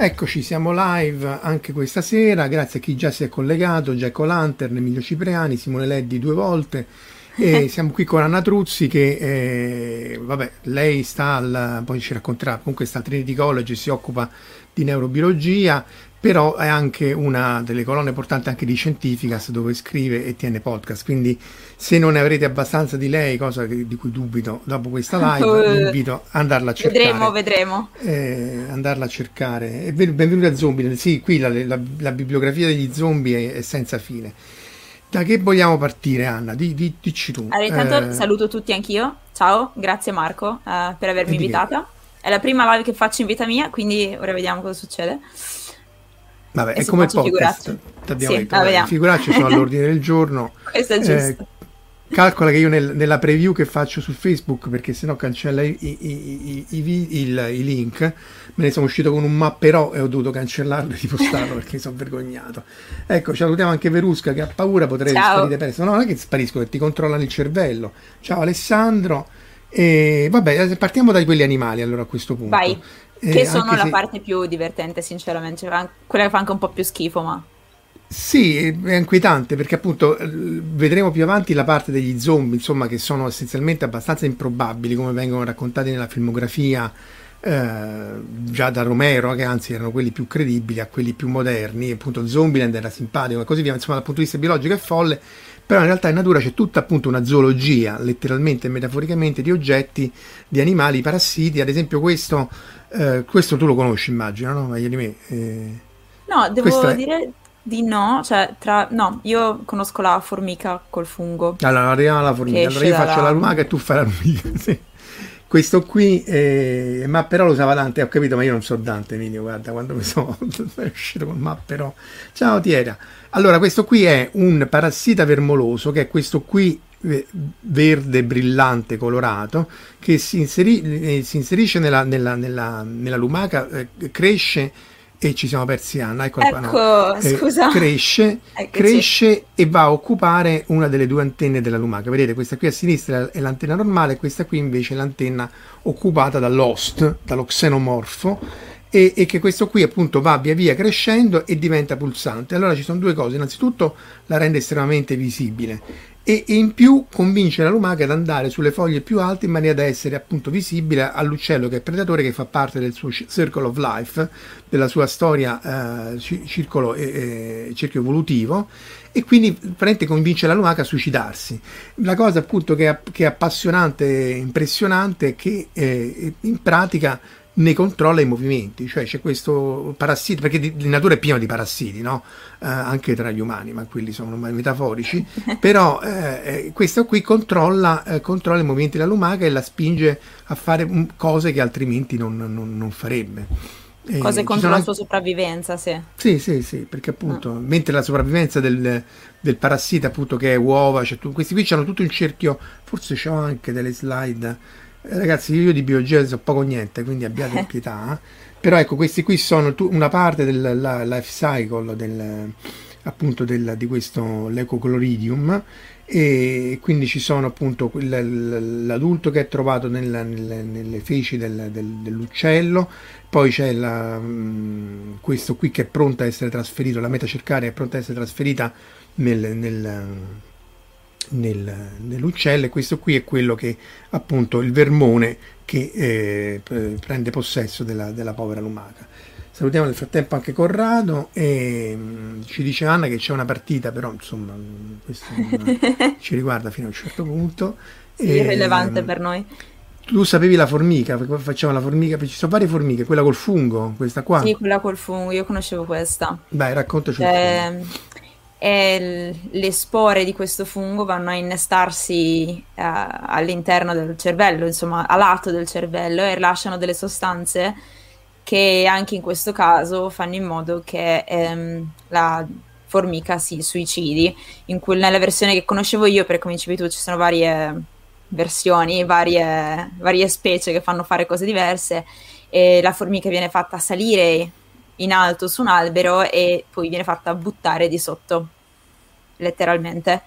Eccoci, siamo live anche questa sera, grazie a chi già si è collegato, Giacomo Lantern, Emilio Cipriani, Simone Leddi due volte. E siamo qui con Anna Truzzi che, eh, vabbè, lei sta al, poi ci racconterà, comunque sta al Trinity College e si occupa di neurobiologia, però è anche una delle colonne portanti anche di Scientificas dove scrive e tiene podcast, quindi se non ne avrete abbastanza di lei, cosa che, di cui dubito dopo questa live, vi invito ad andarla a cercare. Vedremo, vedremo. Eh, andarla a cercare. E benvenuti a Zombie, sì, qui la, la, la bibliografia degli zombie è, è, senza fine. Da che vogliamo partire, Anna? Di, di, dici tu. Allora, intanto eh... saluto tutti anch'io. Ciao, grazie Marco uh, per avermi invitata. Che... È la prima live che faccio in vita mia, quindi ora vediamo cosa succede. Vabbè, è come il podcast. T'abbiamo sì, detto, vabbè, figuracci sono all'ordine del giorno. Questo è giusto. Eh, calcola che io nel, nella preview che faccio su Facebook, perché sennò cancella i, i, i, il, i, link, me ne sono uscito con un mapperò e ho dovuto cancellarlo e ripostarlo perché mi sono vergognato. Ecco, salutiamo anche Verusca che ha paura, potrei sparire presto. No, non è che sparisco, che ti controllano il cervello. Ciao Alessandro. E vabbè, partiamo dai quelli animali allora a questo punto. Vai. Eh, che sono la se... parte più divertente, sinceramente. Quella che fa anche un po' più schifo, ma. Sì, è inquietante perché appunto vedremo più avanti la parte degli zombie, insomma, che sono essenzialmente abbastanza improbabili come vengono raccontati nella filmografia eh, già da Romero, che anzi erano quelli più credibili a quelli più moderni, appunto Zombieland era simpatico e così via, insomma dal punto di vista biologico è folle, però in realtà in natura c'è tutta appunto una zoologia, letteralmente e metaforicamente, di oggetti, di animali, parassiti, ad esempio questo, eh, questo tu lo conosci immagino, no? Meglio di me. Eh, no, devo dire di no, cioè tra... No, io conosco la formica col fungo. Allora, arriviamo alla formica. Allora io faccio la lumaca e tu fai la formica, sì. Questo qui, eh, ma però lo usava Dante, ho capito, ma io non so Dante, Emilio, guarda, quando mi sono uscito con ma però. Ciao Tiera. Allora, questo qui è un parassita vermoloso, che è questo qui eh, verde brillante colorato che si, inseri, eh, si inserisce nella, nella, nella, nella lumaca, eh, cresce e ci siamo persi Anna, ecco, ecco no. Eh, scusa. cresce, cresce e va a occupare una delle due antenne della lumaca. Vedete, questa qui a sinistra è l'antenna normale, questa qui invece è l'antenna occupata dall'host, dallo xenomorfo, e, e, che questo qui appunto va via via crescendo e diventa pulsante. Allora ci sono due cose, innanzitutto la rende estremamente visibile e, in più convince la lumaca ad andare sulle foglie più alte in maniera da essere appunto visibile all'uccello che è predatore che fa parte del suo circle of life, della sua storia eh, circolo, eh, cerchio evolutivo e quindi praticamente convince la lumaca a suicidarsi. La cosa appunto che è, che è appassionante e impressionante è che eh, in pratica ne controlla i movimenti, cioè c'è questo parassita, perché di, di natura è pieno di parassiti, no? eh, anche tra gli umani, ma quelli sono metaforici, però eh, eh, questo qui controlla, eh, controlla, i movimenti della lumaca e la spinge a fare cose che altrimenti non, non, non farebbe. Cose contro la sua sopravvivenza, sì. Sì, sì, sì, perché appunto, ah. mentre la sopravvivenza del, del, parassita, appunto, che è uova, cioè, tu, questi qui hanno tutto il cerchio, forse c'ho anche delle slide ragazzi io di biologia so poco niente quindi abbiate pietà però ecco questi qui sono tu, una parte del la, life cycle del, appunto del, di questo l'ecocloridium e quindi ci sono appunto l'adulto che è trovato nella, nelle, nelle, feci del, del, dell'uccello, poi c'è la, mm, questo qui che è pronto a essere trasferito, la metacercaria è pronta a essere trasferita nel, nel, nel, nell'uccello e questo qui è quello che appunto il vermone che eh, prende possesso della, della povera lumaca. Salutiamo nel frattempo anche Corrado e mh, ci dice Anna che c'è una partita, però insomma questo non ci riguarda fino a un certo punto. Sì, e, irrilevante mh, per noi. Tu sapevi la formica, facciamo la formica, ci sono varie formiche, quella col fungo, questa qua. Sì, quella col fungo, io conoscevo questa. Dai, raccontaci eh, e le spore di questo fungo vanno a innestarsi eh, all'interno del cervello, insomma a lato del cervello e rilasciano delle sostanze che anche in questo caso fanno in modo che ehm, la formica si suicidi. In cui, nella versione che conoscevo io, perché come dicevi tu, ci sono varie versioni, varie, varie specie che fanno fare cose diverse e la formica viene fatta salire in alto su un albero e poi viene fatta buttare di sotto, letteralmente.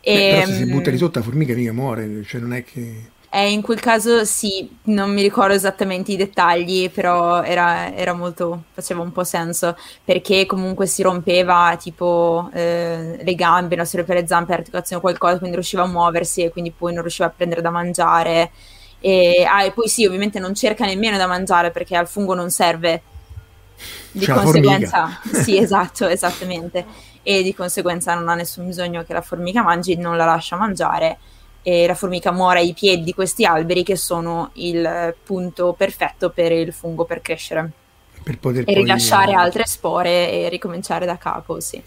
E, Beh, però se si butta di sotto la formica mica muore, cioè non è che... Eh, in quel caso sì, non mi ricordo esattamente i dettagli, però era, era molto, faceva un po' senso, perché comunque si rompeva tipo eh, le gambe, non si rompeva le zampe, l'articolazione o qualcosa, quindi riusciva a muoversi e quindi poi non riusciva a prendere da mangiare. E, ah, e poi sì, ovviamente non cerca nemmeno da mangiare perché al fungo non serve. Di C'è conseguenza, sì, esatto, esattamente. E di conseguenza non ha nessun bisogno che la formica mangi, non la lascia mangiare e la formica muore ai piedi di questi alberi che sono il punto perfetto per il fungo per crescere. Per poter e rilasciare poi... altre spore e ricominciare da capo, sì.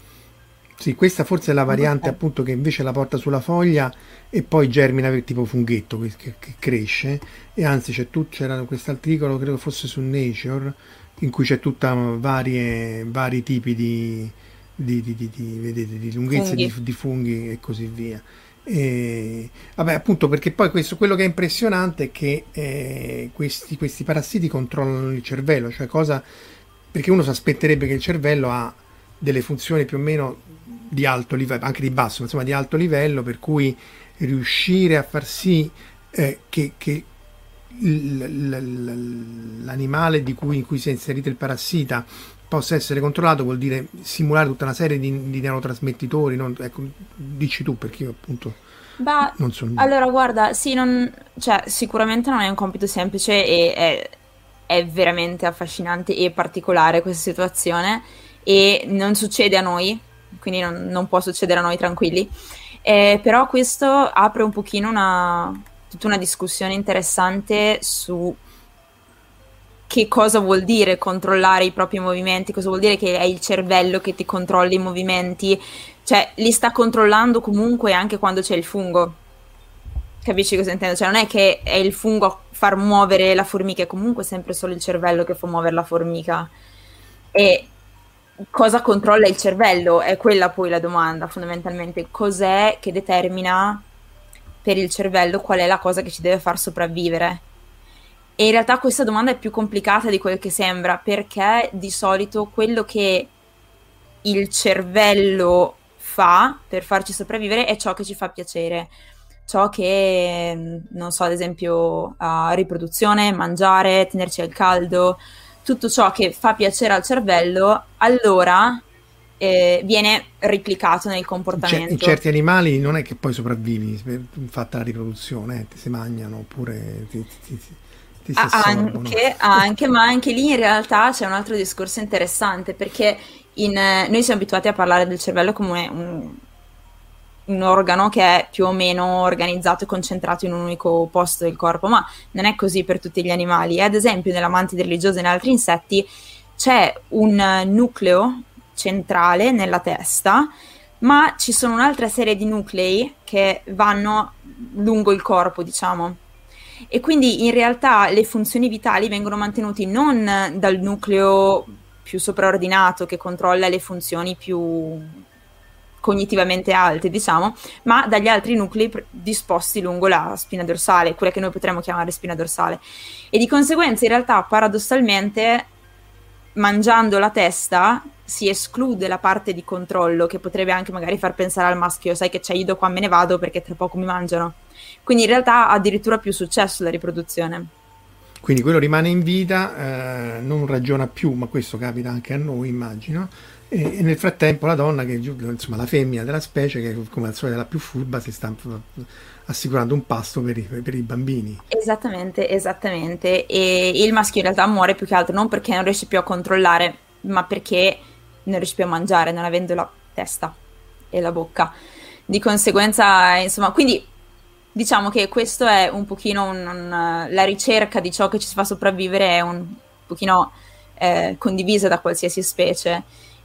Sì, questa forse è la variante okay. appunto che invece la porta sulla foglia e poi germina tipo funghetto che, che, che cresce e anzi c'è tutto, c'era questo articolo, credo fosse su Nature, in cui c'è tutta varie, vari tipi di, di, di, di, vedete, di lunghezze funghi. di funghi e così via. E, vabbè, appunto perché poi questo, quello che è impressionante è che eh, questi, questi, parassiti controllano il cervello, cioè cosa perché uno si aspetterebbe che il cervello ha delle funzioni più o meno di alto livello, anche di basso, insomma di alto livello, per cui riuscire a far sì eh, che, che l'animale di cui, in cui si è inserito il parassita possa essere controllato vuol dire simulare tutta una serie di, di neurotrasmettitori. Non, ecco, dici tu perché io appunto bah, non so. Allora, guarda, sì, non, cioè, sicuramente non è un compito semplice e è, è veramente affascinante e particolare questa situazione e non succede a noi, quindi non, non può succedere a noi tranquilli. Eh, però questo apre un pochino una, tutta una discussione interessante su che cosa vuol dire controllare i propri movimenti, cosa vuol dire che è il cervello che ti controlla i movimenti, cioè li sta controllando comunque anche quando c'è il fungo. Capisci cosa intendo? Cioè non è che è il fungo a far muovere la formica, è comunque sempre solo il cervello che fa muovere la formica. E cosa controlla il cervello? È quella poi la domanda, fondamentalmente. Cos'è che determina per il cervello qual è la cosa che ci deve far sopravvivere? E in realtà questa domanda è più complicata di quel che sembra, perché di solito quello che il cervello fa per farci sopravvivere è ciò che ci fa piacere. Ciò che, non so, ad esempio, uh, riproduzione, mangiare, tenerci al caldo, tutto ciò che fa piacere al cervello, allora eh, viene replicato nel comportamento. in certi animali non è che poi sopravvivi fatta la riproduzione, eh, si mangiano oppure ti, ti, ti, anche, anche, ma anche lì in realtà c'è un altro discorso interessante perché in, noi siamo abituati a parlare del cervello come un, un, organo che è più o meno organizzato e concentrato in un unico posto del corpo, ma non è così per tutti gli animali. Ad esempio, nella mantide religiosa e in altri insetti c'è un nucleo centrale nella testa, ma ci sono un'altra serie di nuclei che vanno lungo il corpo, diciamo e quindi in realtà le funzioni vitali vengono mantenute non dal nucleo più sopraordinato che controlla le funzioni più cognitivamente alte, diciamo, ma dagli altri nuclei pr- disposti lungo la spina dorsale, quella che noi potremmo chiamare spina dorsale. E di conseguenza, in realtà, paradossalmente, mangiando la testa si esclude la parte di controllo che potrebbe anche magari far pensare al maschio, sai che c'è io qua me ne vado perché tra poco mi mangiano. Quindi in realtà ha addirittura più successo la riproduzione. Quindi quello rimane in vita, eh, non ragiona più, ma questo capita anche a noi, immagino. E, e nel frattempo la donna, che, insomma la femmina della specie, che come al solito è la più furba, si sta assicurando un pasto per i, per i, bambini. Esattamente, esattamente. E il maschio in realtà muore più che altro non perché non riesce più a controllare, ma perché non riesce più a mangiare, non avendo la testa e la bocca. Di conseguenza, insomma, quindi diciamo che questo è un pochino un, un, la ricerca di ciò che ci fa sopravvivere è un pochino eh, condivisa da qualsiasi specie.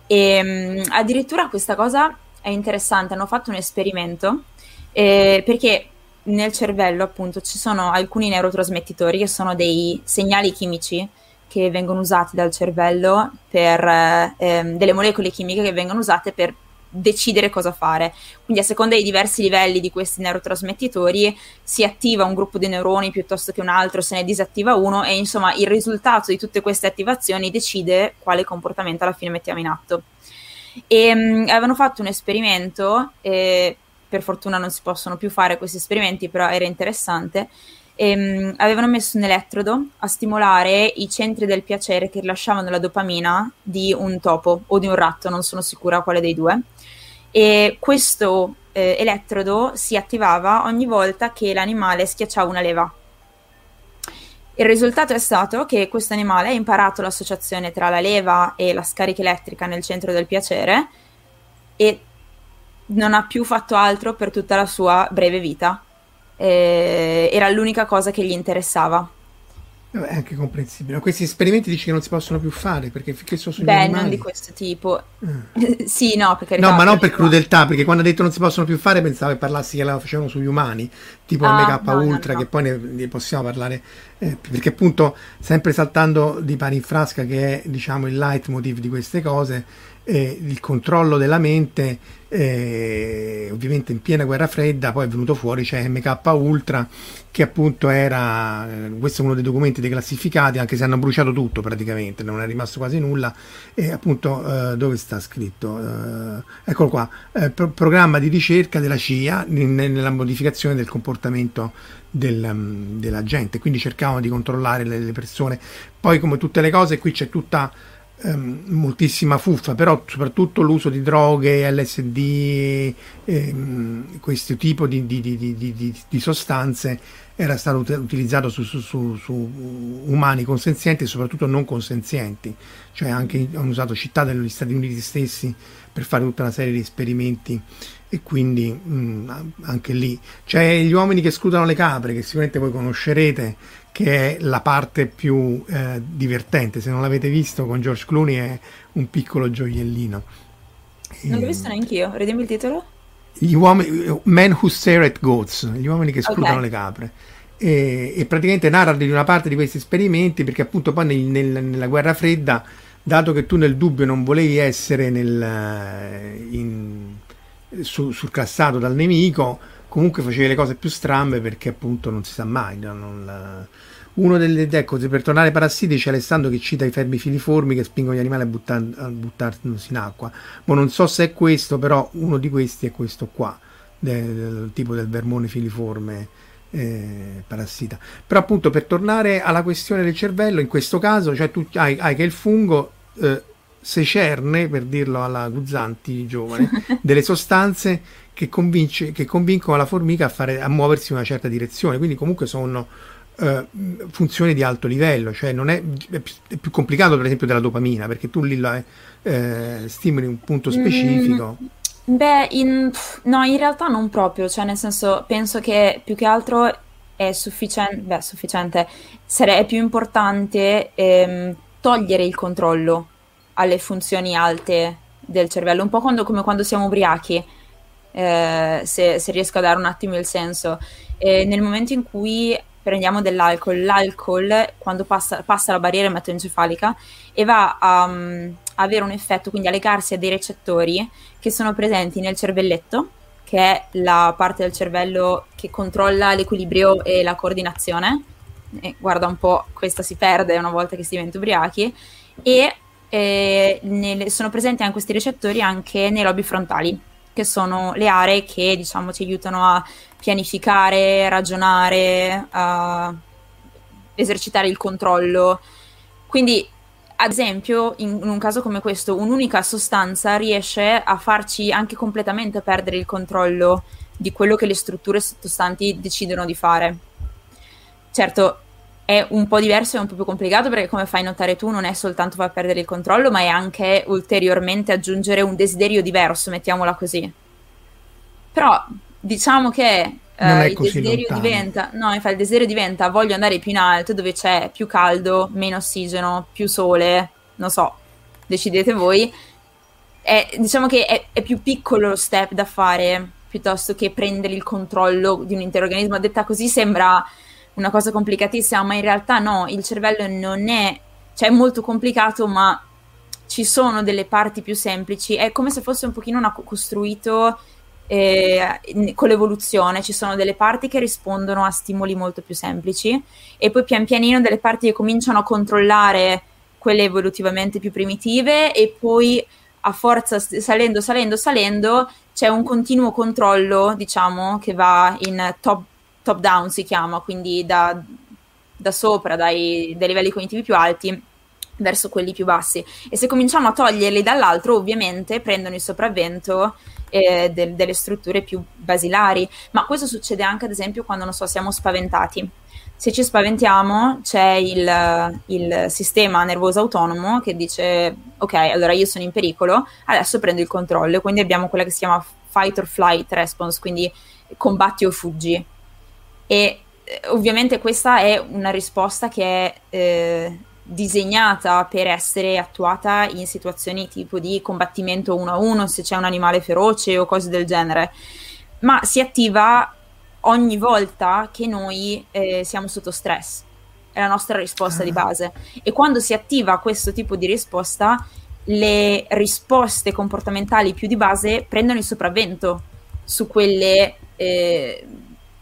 E mh, mm, addirittura questa cosa è interessante, hanno fatto un esperimento eh, perché nel cervello appunto ci sono alcuni neurotrasmettitori che sono dei segnali chimici che vengono usati dal cervello per eh, delle molecole chimiche che vengono usate per decidere cosa fare. Quindi a seconda dei diversi livelli di questi neurotrasmettitori si attiva un gruppo di neuroni piuttosto che un altro, se ne disattiva uno e insomma il risultato di tutte queste attivazioni decide quale comportamento alla fine mettiamo in atto. E um, avevano fatto un esperimento, e per fortuna non si possono più fare questi esperimenti, però era interessante. E, um, avevano messo un elettrodo a stimolare i centri del piacere che rilasciavano la dopamina di un topo o di un ratto, non sono sicura quale dei due e questo eh, elettrodo si attivava ogni volta che l'animale schiacciava una leva. Il risultato è stato che questo animale ha imparato l'associazione tra la leva e la scarica elettrica nel centro del piacere e non ha più fatto altro per tutta la sua breve vita. Eh, era l'unica cosa che gli interessava. È anche comprensibile. Questi esperimenti dici che non si possono più fare perché finché sono sugli Beh, animali... non di questo tipo. Mm. sì, no, perché... No, ma non per crudeltà, perché quando ha detto non si possono più fare pensavo che parlassi che la facevano sugli umani, tipo ah, MK no, Ultra, no, no. che poi ne, ne, possiamo parlare, eh, perché appunto, sempre saltando di pani in frasca, che è diciamo il leitmotiv di queste cose, eh, il controllo della mente, eh, ovviamente in piena guerra fredda, poi è venuto fuori, c'è MK Ultra, che appunto era, eh, questo è uno dei documenti declassificati, anche se hanno bruciato tutto praticamente, non è rimasto quasi nulla, e appunto eh, dove sta scritto? Eh, eccolo qua, eh, pro- programma di ricerca della CIA in, nella modificazione del comportamento del, um, della gente, quindi cercavano di controllare le, le persone. Poi come tutte le cose qui c'è tutta ehm, moltissima fuffa, però soprattutto l'uso di droghe, LSD, ehm, questo tipo di, di, di, di, sostanze era stato utilizzato su, su, su, su, umani consenzienti e soprattutto non consenzienti, cioè anche hanno usato città degli Stati Uniti stessi per fare tutta una serie di esperimenti e quindi mh, anche lì. C'è gli uomini che scrutano le capre che sicuramente voi conoscerete che è la parte più eh, divertente. Se non l'avete visto con George Clooney è un piccolo gioiellino. Non l'ho visto neanche io, ridimi il titolo? Gli uomini, Men Who Stare at Goats, gli uomini che scrutano okay. le capre. E, e, praticamente narra di una parte di questi esperimenti perché appunto poi nel, nel, nella guerra fredda, dato che tu nel dubbio non volevi essere nel, in, su, surclassato dal nemico, comunque facevi le cose più strambe perché appunto non si sa mai. Non, uno delle ecco, per tornare ai parassiti c'è Alessandro che cita i fermi filiformi che spingono gli animali a, buttar, a buttarsi in acqua. Ma non so se è questo, però uno di questi è questo qua, del, del tipo del vermone filiforme. Eh, parassita. Però appunto per tornare alla questione del cervello, in questo caso cioè tu hai, hai che il fungo eh, secerne, per dirlo alla Guzzanti giovane, delle sostanze che, convince, che convincono la formica a, fare, a muoversi in una certa direzione, quindi comunque sono eh, funzioni di alto livello, cioè non è, è, più, è, più, complicato per esempio della dopamina, perché tu lì la, eh, stimoli un punto mm, specifico. Mm, beh, in, no, in realtà non proprio, cioè nel senso penso che più che altro è sufficiente, beh, sufficiente, sarebbe più importante ehm, togliere il controllo alle funzioni alte del cervello, un po' quando, come quando siamo ubriachi eh, se, se, riesco a dare un attimo il senso. E nel momento in cui prendiamo dell'alcol, l'alcol quando passa, passa la barriera ematoencefalica e va a, um, avere un effetto, quindi a legarsi a dei recettori che sono presenti nel cervelletto, che è la parte del cervello che controlla l'equilibrio e la coordinazione. E guarda un po', questa si perde una volta che si diventa ubriachi, e eh, nelle, sono presenti anche questi recettori anche nei lobi frontali, che sono le aree che diciamo ci aiutano a pianificare, ragionare, a esercitare il controllo. Quindi, ad esempio, in, un caso come questo, un'unica sostanza riesce a farci anche completamente perdere il controllo di quello che le strutture sottostanti decidono di fare. Certo, è un po' diverso e un po' più complicato perché come fai notare tu non è soltanto far perdere il controllo, ma è anche ulteriormente aggiungere un desiderio diverso, mettiamola così. Però diciamo che eh, il desiderio lontano. diventa, no, infatti il desiderio diventa voglio andare più in alto dove c'è più caldo, meno ossigeno, più sole, non so, decidete voi. È, diciamo che è, è più piccolo lo step da fare piuttosto che prendere il controllo di un intero organismo. Detta così sembra una cosa complicatissima, ma in realtà no, il cervello non è, cioè è molto complicato, ma ci sono delle parti più semplici, è come se fosse un pochino una, costruito eh, con l'evoluzione, ci sono delle parti che rispondono a stimoli molto più semplici e poi pian pianino delle parti che cominciano a controllare quelle evolutivamente più primitive e poi a forza salendo, salendo, salendo c'è un continuo controllo, diciamo, che va in top top down si chiama, quindi da, da sopra, dai, dai livelli cognitivi più alti verso quelli più bassi. E se cominciamo a toglierli dall'altro, ovviamente prendono il sopravvento eh, de- delle strutture più basilari. Ma questo succede anche, ad esempio, quando, non so, siamo spaventati. Se ci spaventiamo, c'è il, il sistema nervoso autonomo che dice: Ok, allora io sono in pericolo, adesso prendo il controllo. Quindi abbiamo quella che si chiama fight or flight response, quindi combatti o fuggi e eh, ovviamente questa è una risposta che è eh, disegnata per essere attuata in situazioni tipo di combattimento uno a uno, se c'è un animale feroce o cose del genere, ma si attiva ogni volta che noi eh, siamo sotto stress. È la nostra risposta di ah. base. E quando si attiva questo tipo di risposta, le risposte comportamentali più di base prendono il sopravvento su quelle eh,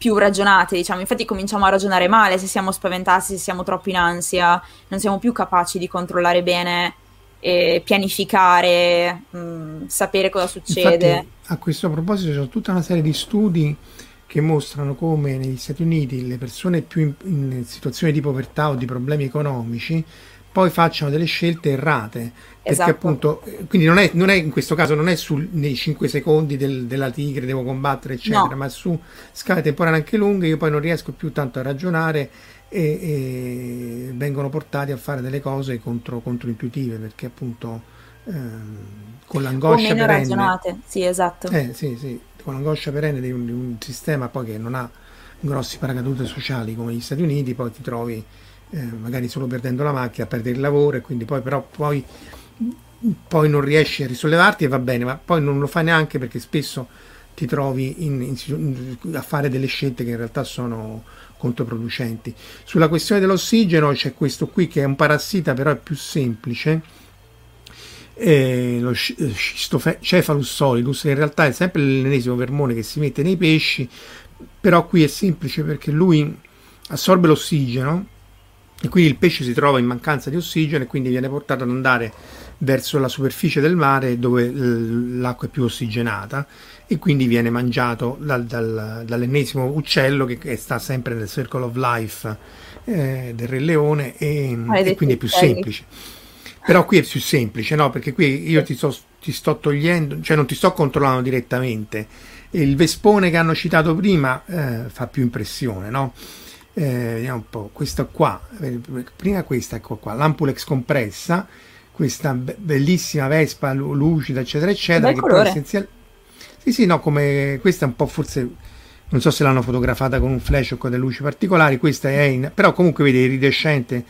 più ragionate, diciamo. Infatti cominciamo a ragionare male se siamo spaventati, se siamo troppo in ansia, non siamo più capaci di controllare bene, e pianificare, mh, mm, sapere cosa succede. Infatti, a questo proposito c'è tutta una serie di studi che mostrano come negli Stati Uniti le persone più in, in situazioni di povertà o di problemi economici poi facciano delle scelte errate. Perché esatto. appunto, eh, quindi non è, non è, in questo caso non è su, nei 5 secondi del, della tigre devo combattere, eccetera, no. ma su scale temporali anche lunghe, io poi non riesco più tanto a ragionare e, e vengono portati a fare delle cose contro, controintuitive, perché appunto ehm, con l'angoscia o meno perenne, ragionate, sì, esatto. Eh, sì, sì, con l'angoscia perenne di un, di un sistema poi che non ha grossi paracadute sociali come gli Stati Uniti, poi ti trovi eh, magari solo perdendo la macchina, perdere il lavoro e quindi poi però poi, poi, non riesci a risollevarti e va bene, ma poi non lo fai neanche perché spesso ti trovi in, in, a fare delle scelte che in realtà sono controproducenti. Sulla questione dell'ossigeno c'è questo qui che è un parassita però è più semplice, eh, lo Schistocephalus solidus in realtà è sempre l'ennesimo vermone che si mette nei pesci però qui è semplice perché lui assorbe l'ossigeno quindi il pesce si trova in mancanza di ossigeno e quindi viene portato ad andare verso la superficie del mare dove l'acqua è più ossigenata e quindi viene mangiato dal, dal, dall'ennesimo uccello che, che, sta sempre nel circle of life eh, del Re Leone e, e quindi è più semplice. Però qui è più semplice, no? Perché qui io ti sto, ti sto togliendo, cioè non ti sto controllando direttamente. Il Vespone che hanno citato prima eh, fa più impressione, no? Eh, vediamo un po', questa qua, prima questa, ecco qua, l'ampulex compressa, questa be- bellissima vespa lucida, eccetera, eccetera, che poi essenzialmente... Sì, sì, no, come questa è un po' forse, non so se l'hanno fotografata con un flash o con delle luci particolari, questa è in... però comunque vede iridescente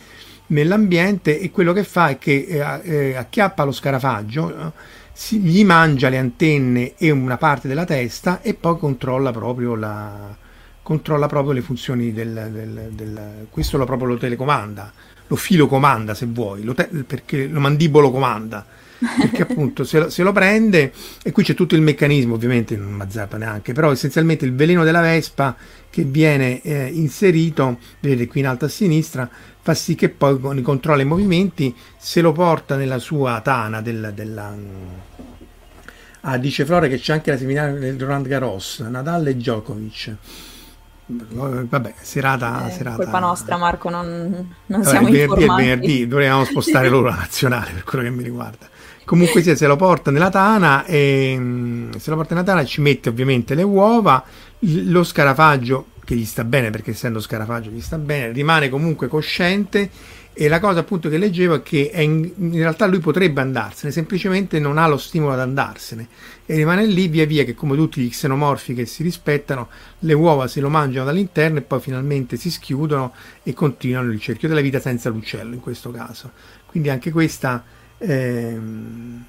nell'ambiente e quello che fa è che eh, eh, acchiappa lo scarafaggio, si, gli mangia le antenne e una parte della testa e poi controlla proprio la, controlla proprio le funzioni del, del, del questo lo proprio lo telecomanda, lo filo comanda se vuoi, lo te, perché lo mandibolo comanda, perché appunto se lo, se lo, prende, e qui c'è tutto il meccanismo, ovviamente non mazzappa neanche, però essenzialmente il veleno della Vespa che viene eh, inserito, vedete qui in alto a sinistra, fa sì che poi con controlla i movimenti, se lo porta nella sua tana del, della... Ah, dice Flore che c'è anche la seminaria del Roland Garros, Nadal e Djokovic vabbè, serata, eh, serata. colpa nostra Marco, non, non vabbè, siamo venerdì informati. il venerdì, dovremmo spostare loro la nazionale per quello che mi riguarda. Comunque sia, se lo porta nella tana e mm, se lo porta nella tana ci mette ovviamente le uova, lo scarafaggio che gli sta bene perché essendo scarafaggio gli sta bene, rimane comunque cosciente e la cosa appunto che leggevo è che è in, in, realtà lui potrebbe andarsene, semplicemente non ha lo stimolo ad andarsene e rimane lì via via che come tutti gli xenomorfi che si rispettano, le uova se lo mangiano dall'interno e poi finalmente si schiudono e continuano il cerchio della vita senza l'uccello in questo caso. Quindi anche questa... Ehm,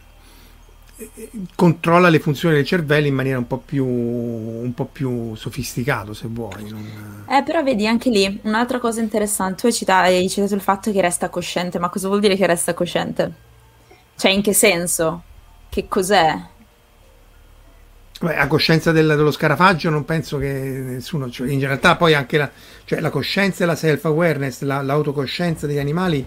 controlla le funzioni del cervello in maniera un po' più, un po più sofisticato se vuoi non... eh però vedi anche lì un'altra cosa interessante tu hai citato, hai citato il fatto che resta cosciente ma cosa vuol dire che resta cosciente? cioè in che senso? che cos'è? Beh, a coscienza del, dello scarafaggio non penso che nessuno cioè in realtà poi anche la, cioè la coscienza e la self awareness la, l'autocoscienza degli animali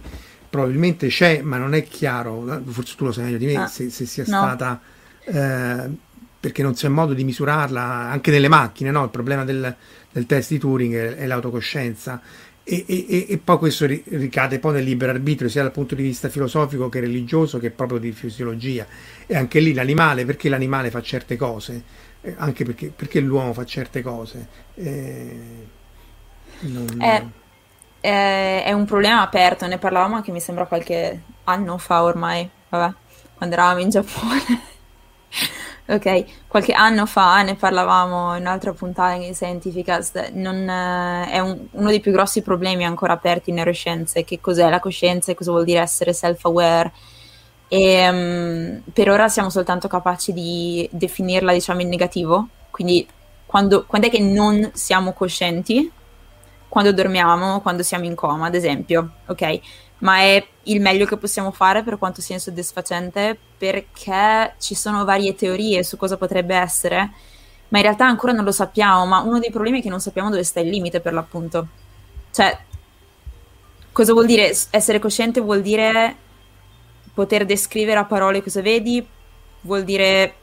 probabilmente c'è, ma non è chiaro, forse tu lo sai meglio di me, ah, se, se, sia no. stata... Eh, perché non c'è modo di misurarla anche nelle macchine, no? il problema del, del test di Turing è, è l'autocoscienza e, e, e, poi questo ricade poi nel libero arbitrio sia dal punto di vista filosofico che religioso che proprio di fisiologia e anche lì l'animale, perché l'animale fa certe cose, eh, anche perché, perché, l'uomo fa certe cose. Eh, non... eh è, è un problema aperto, ne parlavamo anche mi sembra qualche anno fa ormai, vabbè, quando eravamo in Giappone. ok, qualche anno fa ne parlavamo in un'altra puntata in Scientificast, non, eh, è un, uno dei più grossi problemi ancora aperti in neuroscienze, che cos'è la coscienza e cosa vuol dire essere self-aware. E um, per ora siamo soltanto capaci di definirla, diciamo, in negativo, quindi quando, quando è che non siamo coscienti quando dormiamo, quando siamo in coma, ad esempio, ok? Ma è il meglio che possiamo fare per quanto sia insoddisfacente perché ci sono varie teorie su cosa potrebbe essere, ma in realtà ancora non lo sappiamo, ma uno dei problemi è che non sappiamo dove sta il limite per l'appunto. Cioè, cosa vuol dire essere cosciente? Vuol dire poter descrivere a parole cosa vedi, vuol dire,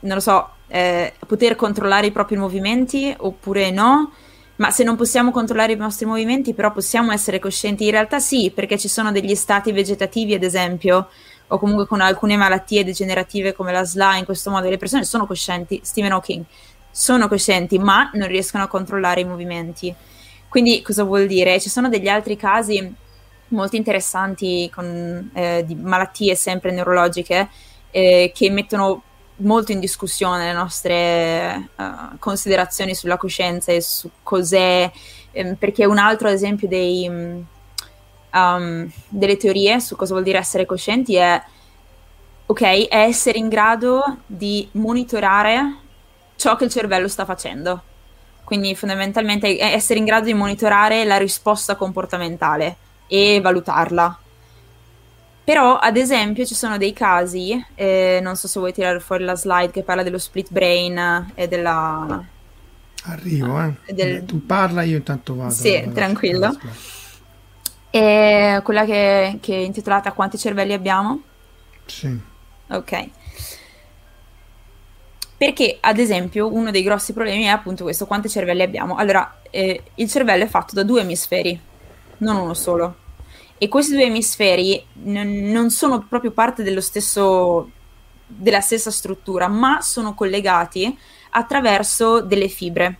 non lo so, eh, poter controllare i propri movimenti oppure no ma se non possiamo controllare i nostri movimenti, però possiamo essere coscienti? In realtà sì, perché ci sono degli stati vegetativi, ad esempio, o comunque con alcune malattie degenerative come la SLA, in questo modo le persone sono coscienti, Stephen Hawking, sono coscienti, ma non riescono a controllare i movimenti. Quindi cosa vuol dire? Ci sono degli altri casi molto interessanti con eh, di malattie sempre neurologiche eh, che mettono molto in discussione le nostre uh, considerazioni sulla coscienza e su cos'è, ehm, perché un altro esempio dei, um, delle teorie su cosa vuol dire essere coscienti è, ok, è essere in grado di monitorare ciò che il cervello sta facendo. Quindi fondamentalmente è essere in grado di monitorare la risposta comportamentale e valutarla. Però, ad esempio, ci sono dei casi, eh, non so se vuoi tirare fuori la slide che parla dello split brain e della... Arrivo, eh. Del... Tu parla, io intanto vado. Sì, vado tranquillo. E quella che, che, è intitolata Quanti cervelli abbiamo? Sì. Ok. Perché, ad esempio, uno dei grossi problemi è appunto questo, quanti cervelli abbiamo? Allora, eh, il cervello è fatto da due emisferi, non uno solo e questi due emisferi n- non sono proprio parte dello stesso, della stessa struttura, ma sono collegati attraverso delle fibre.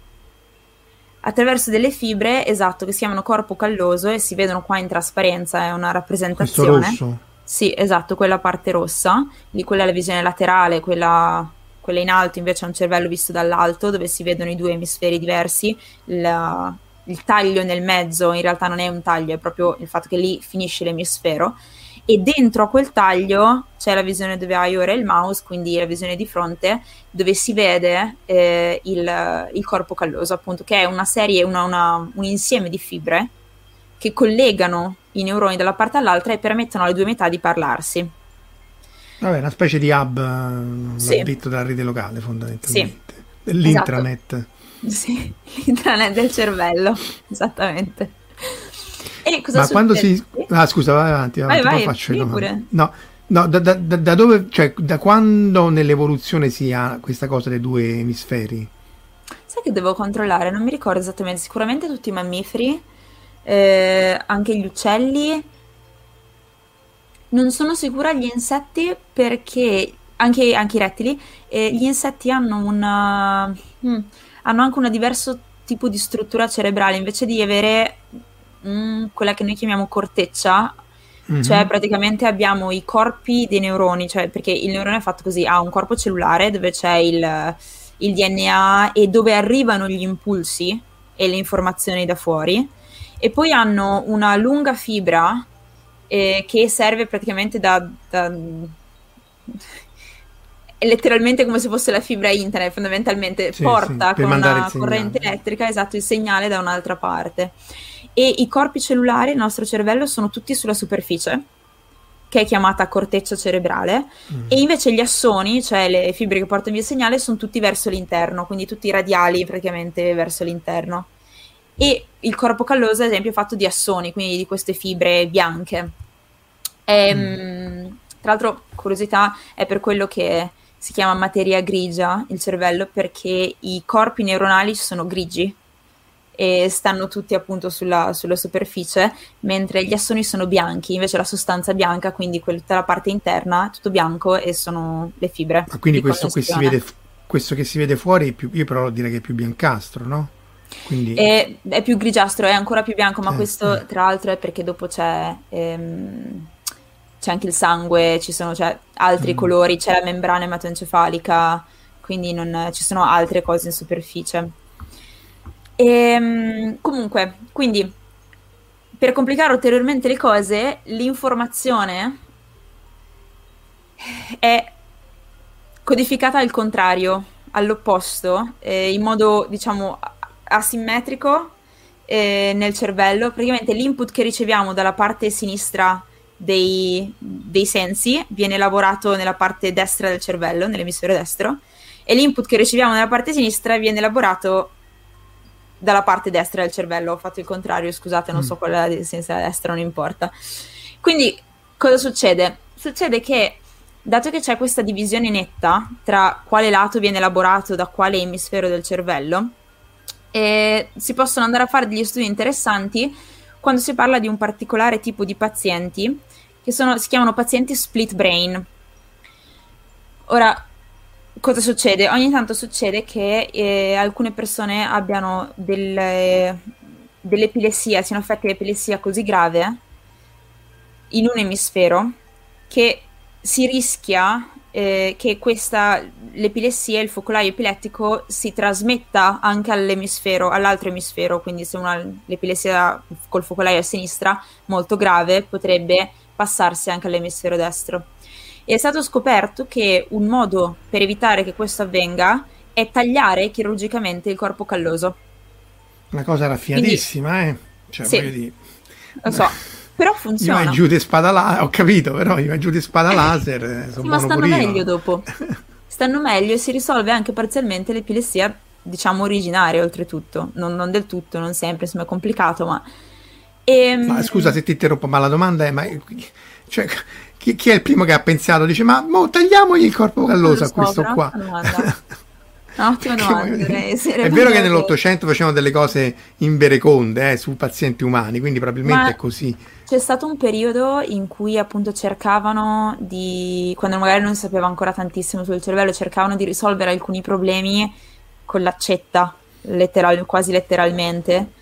Attraverso delle fibre, esatto, che si chiamano corpo calloso e si vedono qua in trasparenza, è una rappresentazione. Questo rosso? Sì, esatto, quella parte rossa, lì quella è la visione laterale, quella, quella in alto invece è un cervello visto dall'alto dove si vedono i due emisferi diversi, la, il taglio nel mezzo in realtà non è un taglio, è proprio il fatto che lì finisce l'emisfero e dentro a quel taglio c'è la visione dove hai ora il mouse, quindi la visione di fronte, dove si vede eh, il, il, corpo calloso, appunto, che è una serie, una, una, un insieme di fibre che collegano i neuroni da una parte all'altra e permettono alle due metà di parlarsi. Vabbè, una specie di hub sì. detto dalla rete locale fondamentalmente. Sì. L'intranet. Esatto. Sì, l'intranet del cervello, esattamente. E cosa Ma succede? quando si... Ah, scusa, vai avanti, avanti vai, vai, faccio io. No, no da, da, da, dove, cioè, da quando nell'evoluzione si ha questa cosa dei due emisferi? Sai che devo controllare, non mi ricordo esattamente, sicuramente tutti i mammiferi, eh, anche gli uccelli. Non sono sicura gli insetti perché, anche, anche i rettili, eh, gli insetti hanno una... Hmm, hanno anche un diverso tipo di struttura cerebrale, invece di avere mm, quella che noi chiamiamo corteccia, mm-hmm. cioè praticamente abbiamo i corpi dei neuroni, cioè perché il neurone è fatto così, ha un corpo cellulare dove c'è il, il DNA e dove arrivano gli impulsi e le informazioni da fuori, e poi hanno una lunga fibra eh, che serve praticamente da, da è letteralmente come se fosse la fibra internet, fondamentalmente sì, porta sì, con una corrente elettrica, esatto, il segnale da un'altra parte. E i corpi cellulari, il nostro cervello, sono tutti sulla superficie, che è chiamata corteccia cerebrale, mm. e invece gli assoni, cioè le fibre che portano via il segnale, sono tutti verso l'interno, quindi tutti radiali praticamente verso l'interno. E il corpo calloso, ad esempio, è fatto di assoni, quindi di queste fibre bianche. E, ehm, mm. Tra l'altro, curiosità, è per quello che si chiama materia grigia il cervello perché i corpi neuronali sono grigi e stanno tutti appunto sulla, sulla superficie, mentre gli assoni sono bianchi, invece la sostanza bianca, quindi tutta la parte interna, è tutto bianco e sono le fibre. Ma quindi questo, che si vede, questo che si vede fuori, più, io però direi che è più biancastro, no? Quindi... È, è, più grigiastro, è ancora più bianco, ma eh, questo eh. tra l'altro è perché dopo c'è... Ehm, c'è anche il sangue, ci sono cioè, altri mm. colori, c'è la membrana ematoencefalica, quindi non, ci sono altre cose in superficie. E, ehm, comunque, quindi, per complicare ulteriormente le cose, l'informazione è codificata al contrario, all'opposto, eh, in modo, diciamo, asimmetrico eh, nel cervello. Praticamente l'input che riceviamo dalla parte sinistra dei, dei, sensi viene elaborato nella parte destra del cervello, nell'emisfero destro, e l'input che riceviamo nella parte sinistra viene elaborato dalla parte destra del cervello. Ho fatto il contrario, scusate, non mm. so qual è la sinistra e destra, non importa. Quindi, cosa succede? Succede che, dato che c'è questa divisione netta tra quale lato viene elaborato da quale emisfero del cervello, eh, si possono andare a fare degli studi interessanti quando si parla di un particolare tipo di pazienti che sono, si chiamano pazienti split brain. Ora, cosa succede? Ogni tanto succede che eh, alcune persone abbiano delle, dell'epilessia, siano affette di epilessia così grave in un emisfero che si rischia eh, che questa, l'epilessia, il focolaio epilettico si trasmetta anche all'emisfero, all'altro emisfero, quindi se una, l'epilessia col focolaio a sinistra molto grave potrebbe passarsi anche all'emisfero destro. E è stato scoperto che un modo per evitare che questo avvenga è tagliare chirurgicamente il corpo calloso. Una cosa raffinatissima, Quindi, eh? Cioè, sì, voglio dire... Lo so, però funziona. Io vai giù di spada laser, ho capito, però io vai giù di spada laser. Sì, ma stanno meglio dopo. stanno meglio e si risolve anche parzialmente l'epilessia, diciamo, originaria oltretutto. Non, non del tutto, non sempre, insomma è complicato, ma e, ehm, ma scusa se ti interrompo, ma la domanda è: ma, cioè, chi, chi, è il primo che ha pensato? Dice, ma mo, tagliamogli il corpo calloso a questo qua. Ottima domanda. Direi, è vero che nell'Ottocento facevano delle cose in bereconde eh, su pazienti umani, quindi probabilmente ma è così. C'è stato un periodo in cui appunto cercavano di, quando magari non sapeva ancora tantissimo sul cervello, cercavano di risolvere alcuni problemi con l'accetta, letteral, quasi letteralmente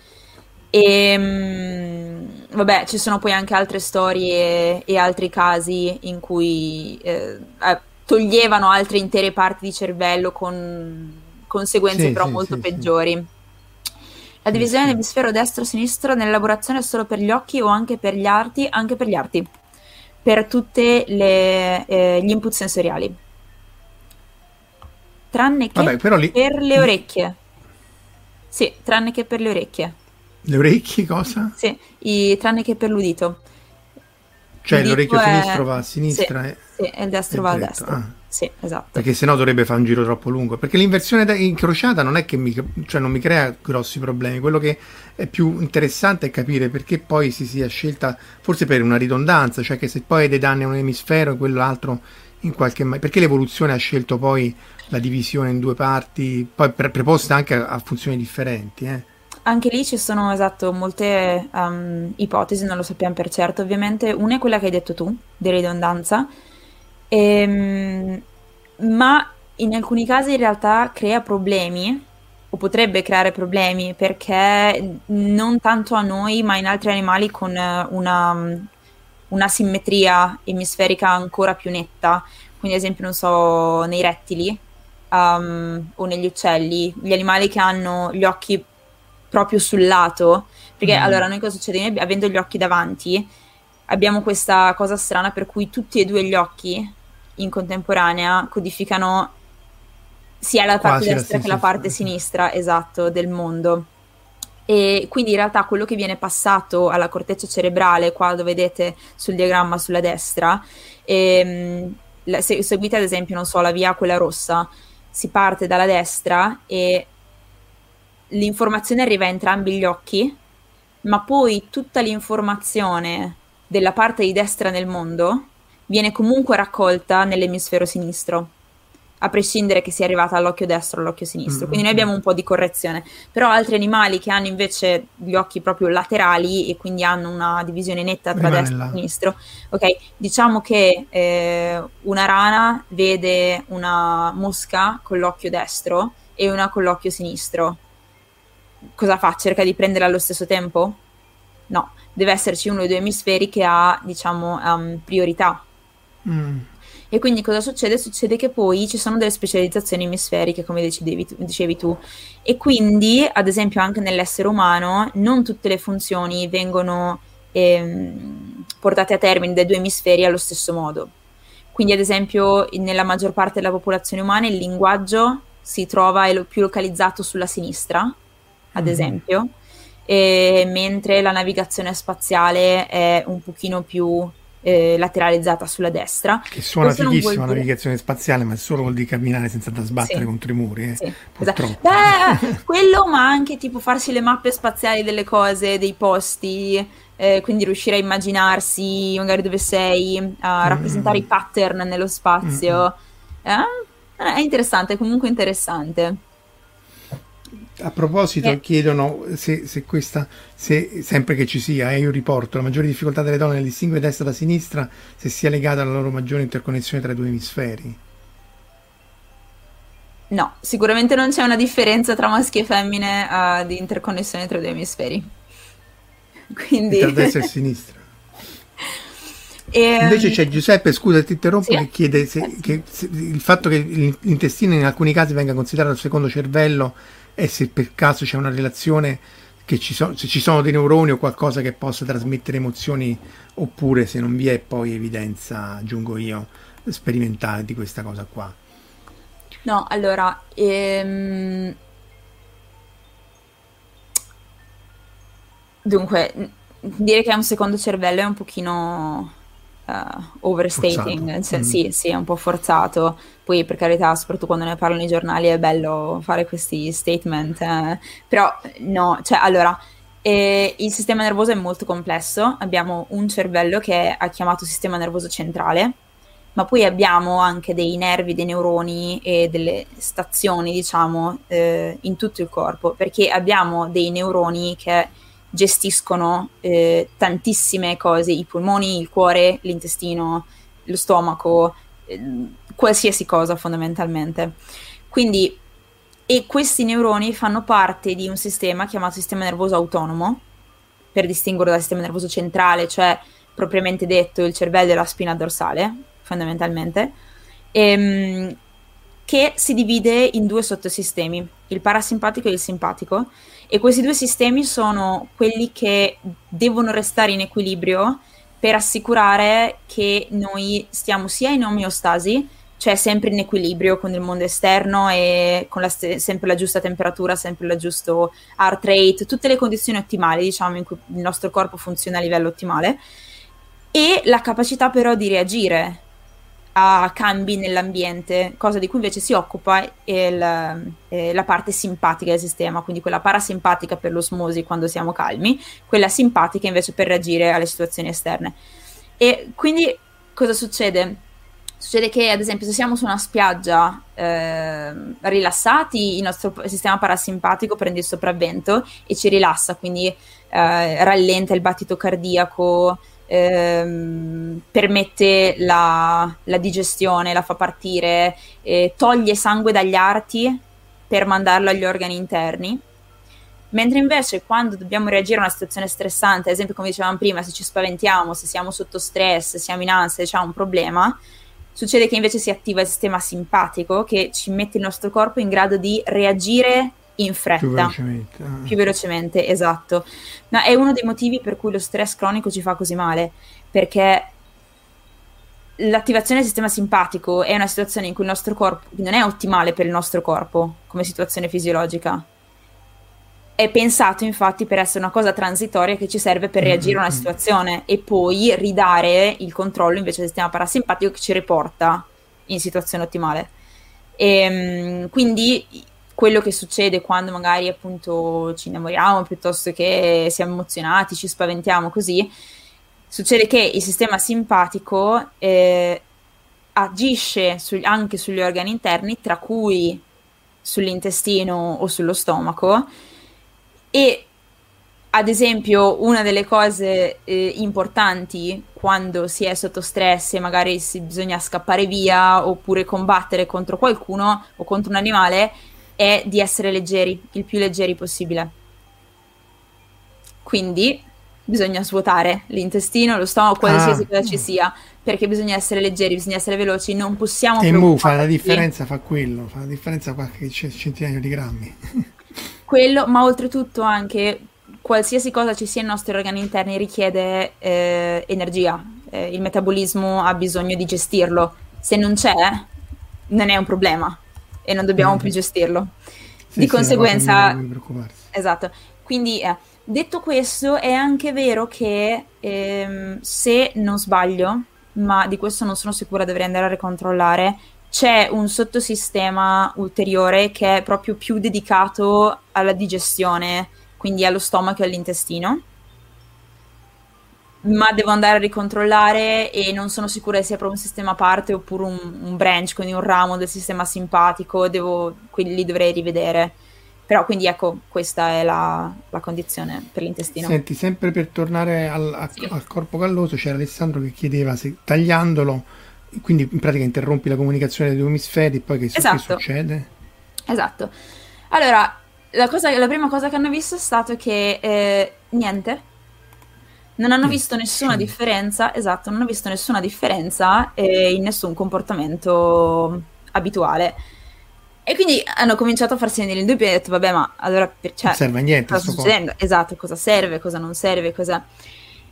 e ehm, vabbè, ci sono poi anche altre storie e altri casi in cui eh, eh, toglievano altre intere parti di cervello con conseguenze sì, però sì, molto sì, peggiori. La divisione dell'emisfero destro-sinistro nell'elaborazione è solo per gli occhi o anche per gli arti, anche per gli arti, per tutti eh, gli input sensoriali. Tranne che Vabbè, lì... per le orecchie. Sì, tranne che per le orecchie. Le orecchie cosa? Sì, i, tranne che per l'udito. Cioè l'orecchio è... sinistro va a sinistra? Sì. E... Sì, il destro va a destra. Ah. Sì, esatto. Perché sennò dovrebbe fare un giro troppo lungo. Perché l'inversione incrociata non è che mi, cioè non mi crea grossi problemi. Quello che è più interessante è capire perché poi si sia scelta, forse per una ridondanza, cioè che se poi hai dei danni a un emisfero e quell'altro in qualche modo. Perché l'evoluzione ha scelto poi la divisione in due parti, poi pre- preposta anche a, a funzioni differenti. Eh? Anche lì ci sono esatto molte um, ipotesi, non lo sappiamo per certo. Ovviamente una è quella che hai detto tu, di ridondanza Ehm, ma in alcuni casi in realtà crea problemi o potrebbe creare problemi perché non tanto a noi ma in altri animali con una, una simmetria emisferica ancora più netta quindi ad esempio non so nei rettili um, o negli uccelli gli animali che hanno gli occhi proprio sul lato perché mm. allora noi cosa succede? avendo gli occhi davanti abbiamo questa cosa strana per cui tutti e due gli occhi in contemporanea codificano sia la parte Quasi destra la che la parte sinistra, esatto, del mondo. E quindi in realtà quello che viene passato alla corteccia cerebrale, qua lo vedete sul diagramma sulla destra, ehm, se seguite ad esempio, non so, la via quella rossa, si parte dalla destra e l'informazione arriva a entrambi gli occhi, ma poi tutta l'informazione della parte di destra nel mondo viene comunque raccolta nell'emisfero sinistro, a prescindere che sia arrivata all'occhio destro o all'occhio sinistro. Quindi noi abbiamo un po' di correzione. Però altri animali che hanno invece gli occhi proprio laterali e quindi hanno una divisione netta tra Rimane destro e sinistro, ok, diciamo che eh, una rana vede una mosca con l'occhio destro e una con l'occhio sinistro. Cosa fa? Cerca di prenderla allo stesso tempo? No, deve esserci uno dei due emisferi che ha, diciamo, um, priorità Mm. E quindi cosa succede? Succede che poi ci sono delle specializzazioni emisferiche, come dicevi, dicevi tu, e quindi, ad esempio, anche nell'essere umano, non tutte le funzioni vengono ehm, portate a termine dai due emisferi allo stesso modo. Quindi, ad esempio, nella maggior parte della popolazione umana il linguaggio si trova più localizzato sulla sinistra, ad mm-hmm. esempio, mentre la navigazione spaziale è un pochino più eh, lateralizzata sulla destra. Che suona Questo fighissima la navigazione spaziale, ma solo vuol dire camminare senza da sbattere sì. contro i muri. Eh? Sì, esatto. Beh, quello, ma anche tipo farsi le mappe spaziali delle cose, dei posti, eh, quindi riuscire a immaginarsi magari dove sei, a mm. rappresentare i pattern nello spazio. Mm. è interessante, è comunque interessante. A proposito, eh. chiedono se, se, questa, se sempre che ci sia, eh, io riporto la maggiore difficoltà delle donne nel distinguere destra da sinistra, se sia legata alla loro maggiore interconnessione tra i due emisferi. No, sicuramente non c'è una differenza tra maschi e femmine uh, di interconnessione tra i due emisferi. Quindi... tra destra e sinistra. E, ehm, Invece c'è Giuseppe, scusa ti interrompo, sì? che chiede se, che, se, il fatto che l'intestino in alcuni casi venga considerato il secondo cervello e se per caso c'è una relazione che ci sono, se ci sono dei neuroni o qualcosa che possa trasmettere emozioni oppure se non vi è poi evidenza, aggiungo io, sperimentale di questa cosa qua. No, allora, ehm... dunque, dire che è un secondo cervello è un pochino uh, overstating, cioè, mm. sì, sì, è un po' forzato. Poi, per carità, soprattutto quando ne parlano i giornali, è bello fare questi statement. Eh. Però, no, cioè, allora, eh, il sistema nervoso è molto complesso. Abbiamo un cervello che è chiamato sistema nervoso centrale, ma poi abbiamo anche dei nervi, dei neuroni e delle stazioni, diciamo, eh, in tutto il corpo, perché abbiamo dei neuroni che gestiscono eh, tantissime cose, i polmoni, il cuore, l'intestino, lo stomaco, eh, qualsiasi cosa fondamentalmente. Quindi, e questi neuroni fanno parte di un sistema chiamato sistema nervoso autonomo, per distinguerlo dal sistema nervoso centrale, cioè propriamente detto il cervello e la spina dorsale, fondamentalmente, ehm, che si divide in due sottosistemi, il parasimpatico e il simpatico, e questi due sistemi sono quelli che devono restare in equilibrio per assicurare che noi stiamo sia in omeostasi, cioè sempre in equilibrio con il mondo esterno e con la st- sempre la giusta temperatura, sempre il giusto heart rate, tutte le condizioni ottimali, diciamo, in cui il nostro corpo funziona a livello ottimale, e la capacità però di reagire a cambi nell'ambiente, cosa di cui invece si occupa il, eh, la parte simpatica del sistema, quindi quella parasimpatica per l'osmosi quando siamo calmi, quella simpatica invece per reagire alle situazioni esterne. E quindi cosa succede? Succede che, ad esempio, se siamo su una spiaggia eh, rilassati, il nostro sistema parasimpatico prende il sopravvento e ci rilassa, quindi eh, rallenta il battito cardiaco, ehm, permette la, la, digestione, la fa partire, eh, toglie sangue dagli arti per mandarlo agli organi interni. Mentre invece quando dobbiamo reagire a una situazione stressante, ad esempio come dicevamo prima, se ci spaventiamo, se siamo sotto stress, siamo in ansia, c'è un problema, succede che invece si attiva il sistema simpatico che ci mette il nostro corpo in grado di reagire in fretta. Più velocemente. Ah. Più velocemente, esatto. Ma è uno dei motivi per cui lo stress cronico ci fa così male, perché l'attivazione del sistema simpatico è una situazione in cui il nostro corpo non è ottimale per il nostro corpo come situazione fisiologica. È pensato infatti per essere una cosa transitoria che ci serve per reagire a una situazione e poi ridare il controllo invece del sistema parasimpatico che ci riporta in situazione ottimale. E, ehm, quindi quello che succede quando magari appunto ci innamoriamo piuttosto che siamo emozionati, ci spaventiamo così, succede che il sistema simpatico eh, agisce su, anche sugli organi interni, tra cui sull'intestino o sullo stomaco e ad esempio, una delle cose eh, importanti quando si è sotto stress e magari si, bisogna scappare via oppure combattere contro qualcuno o contro un animale è di essere leggeri, il più leggeri possibile. Quindi bisogna svuotare l'intestino, lo stomaco, qualsiasi ah. cosa ci sia, perché bisogna essere leggeri, bisogna essere veloci, non possiamo... E mu fa la differenza, fa quello, fa la differenza qualche centinaio di grammi. quello, ma oltretutto anche qualsiasi cosa ci sia nei nostri organi interni richiede eh, energia, eh, il metabolismo ha bisogno di gestirlo, se non c'è non è un problema, e non dobbiamo mm. più gestirlo. Sì, di sì, conseguenza... Esatto. Quindi, eh, detto questo, è anche vero che ehm, se non sbaglio, ma di questo non sono sicura, dovrei andare a ricontrollare, c'è un sottosistema ulteriore che è proprio più dedicato alla digestione, quindi allo stomaco e all'intestino ma devo andare a ricontrollare e non sono sicura se sia proprio un sistema a parte oppure un, un branch, quindi un ramo del sistema simpatico, devo, quindi li dovrei rivedere. Però quindi ecco, questa è la, la condizione per l'intestino. Senti, sempre per tornare al, a, sì. al corpo calloso, c'era Alessandro che chiedeva se tagliandolo, quindi in pratica interrompi la comunicazione dei due emisferi, poi che, esatto. che succede? Esatto. Allora, la, cosa, la, prima cosa che hanno visto è stato che eh, niente, non hanno visto nessuna differenza, esatto, non hanno visto nessuna differenza eh, in nessun comportamento abituale. E quindi hanno cominciato a farsi venire il dubbio e hanno detto, vabbè, ma allora cioè, non serve a niente. Cosa sta succedendo? Esatto, cosa serve, cosa non serve, cosa...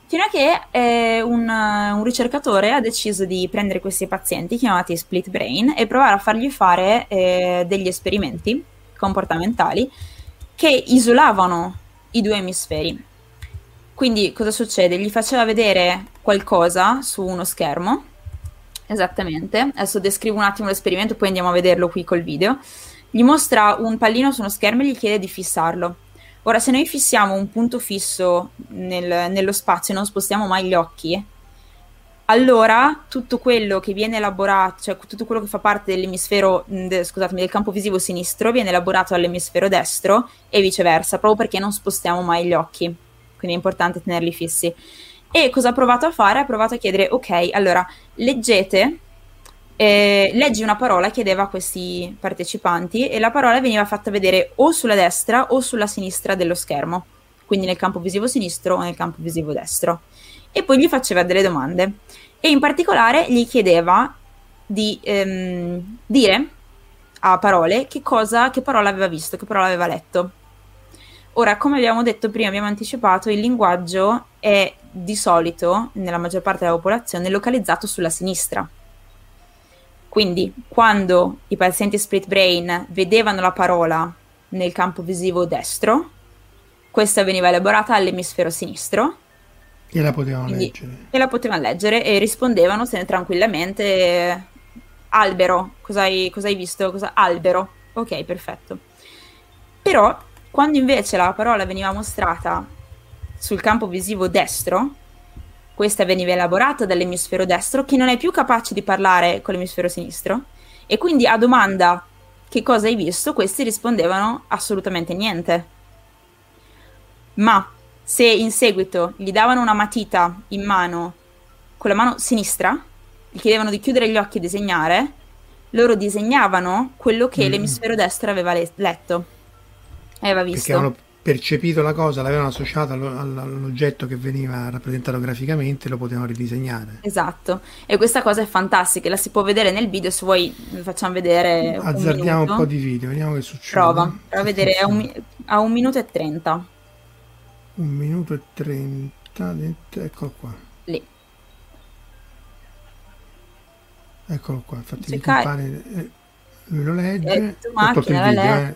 Fino a che eh, un, un, ricercatore ha deciso di prendere questi pazienti chiamati split brain e provare a fargli fare eh, degli esperimenti comportamentali che isolavano i due emisferi. Quindi cosa succede? Gli faceva vedere qualcosa su uno schermo. Esattamente. Adesso descrivo un attimo l'esperimento, poi andiamo a vederlo qui col video. Gli mostra un pallino su uno schermo e gli chiede di fissarlo. Ora, se noi fissiamo un punto fisso nel, nello spazio e non spostiamo mai gli occhi, allora tutto quello che viene elaborato, cioè tutto quello che fa parte dell'emisfero, de, scusatemi, del campo visivo sinistro viene elaborato dall'emisfero destro e viceversa, proprio perché non spostiamo mai gli occhi quindi è importante tenerli fissi. E cosa ha provato a fare? Ha provato a chiedere, ok, allora, leggete, eh, leggi una parola, chiedeva a questi partecipanti, e la parola veniva fatta vedere o sulla destra o sulla sinistra dello schermo, quindi nel campo visivo sinistro o nel campo visivo destro. E poi gli faceva delle domande. E in particolare gli chiedeva di ehm, dire a parole che cosa, che parola aveva visto, che parola aveva letto. Ora, come abbiamo detto prima, abbiamo anticipato, il linguaggio è di solito, nella maggior parte della popolazione, localizzato sulla sinistra. Quindi, quando i pazienti split brain vedevano la parola nel campo visivo destro, questa veniva elaborata all'emisfero sinistro. E la potevano Quindi, leggere. E la potevano leggere e rispondevano tranquillamente albero, cosa hai, cosa hai visto? Cosa... Albero, ok, perfetto. Però quando invece la parola veniva mostrata sul campo visivo destro, questa veniva elaborata dall'emisfero destro che non è più capace di parlare con l'emisfero sinistro e quindi a domanda che cosa hai visto, questi rispondevano assolutamente niente. Ma se in seguito gli davano una matita in mano con la mano sinistra, gli chiedevano di chiudere gli occhi e disegnare, loro disegnavano quello che mm. l'emisfero destro aveva le- letto, aveva visto. Perché avevano percepito la cosa, l'avevano associata all'oggetto che veniva rappresentato graficamente e lo potevano ridisegnare. Esatto, e questa cosa è fantastica, la si può vedere nel video, se vuoi facciamo vedere. Azzardiamo un, un po' di video, vediamo che succede. Prova, prova a vedere a un, a un minuto e trenta. Un minuto e trenta, eccolo qua. Lì. Eccolo qua, infatti mi compare, eh, lui lo legge, eh, tolto il video. Eh.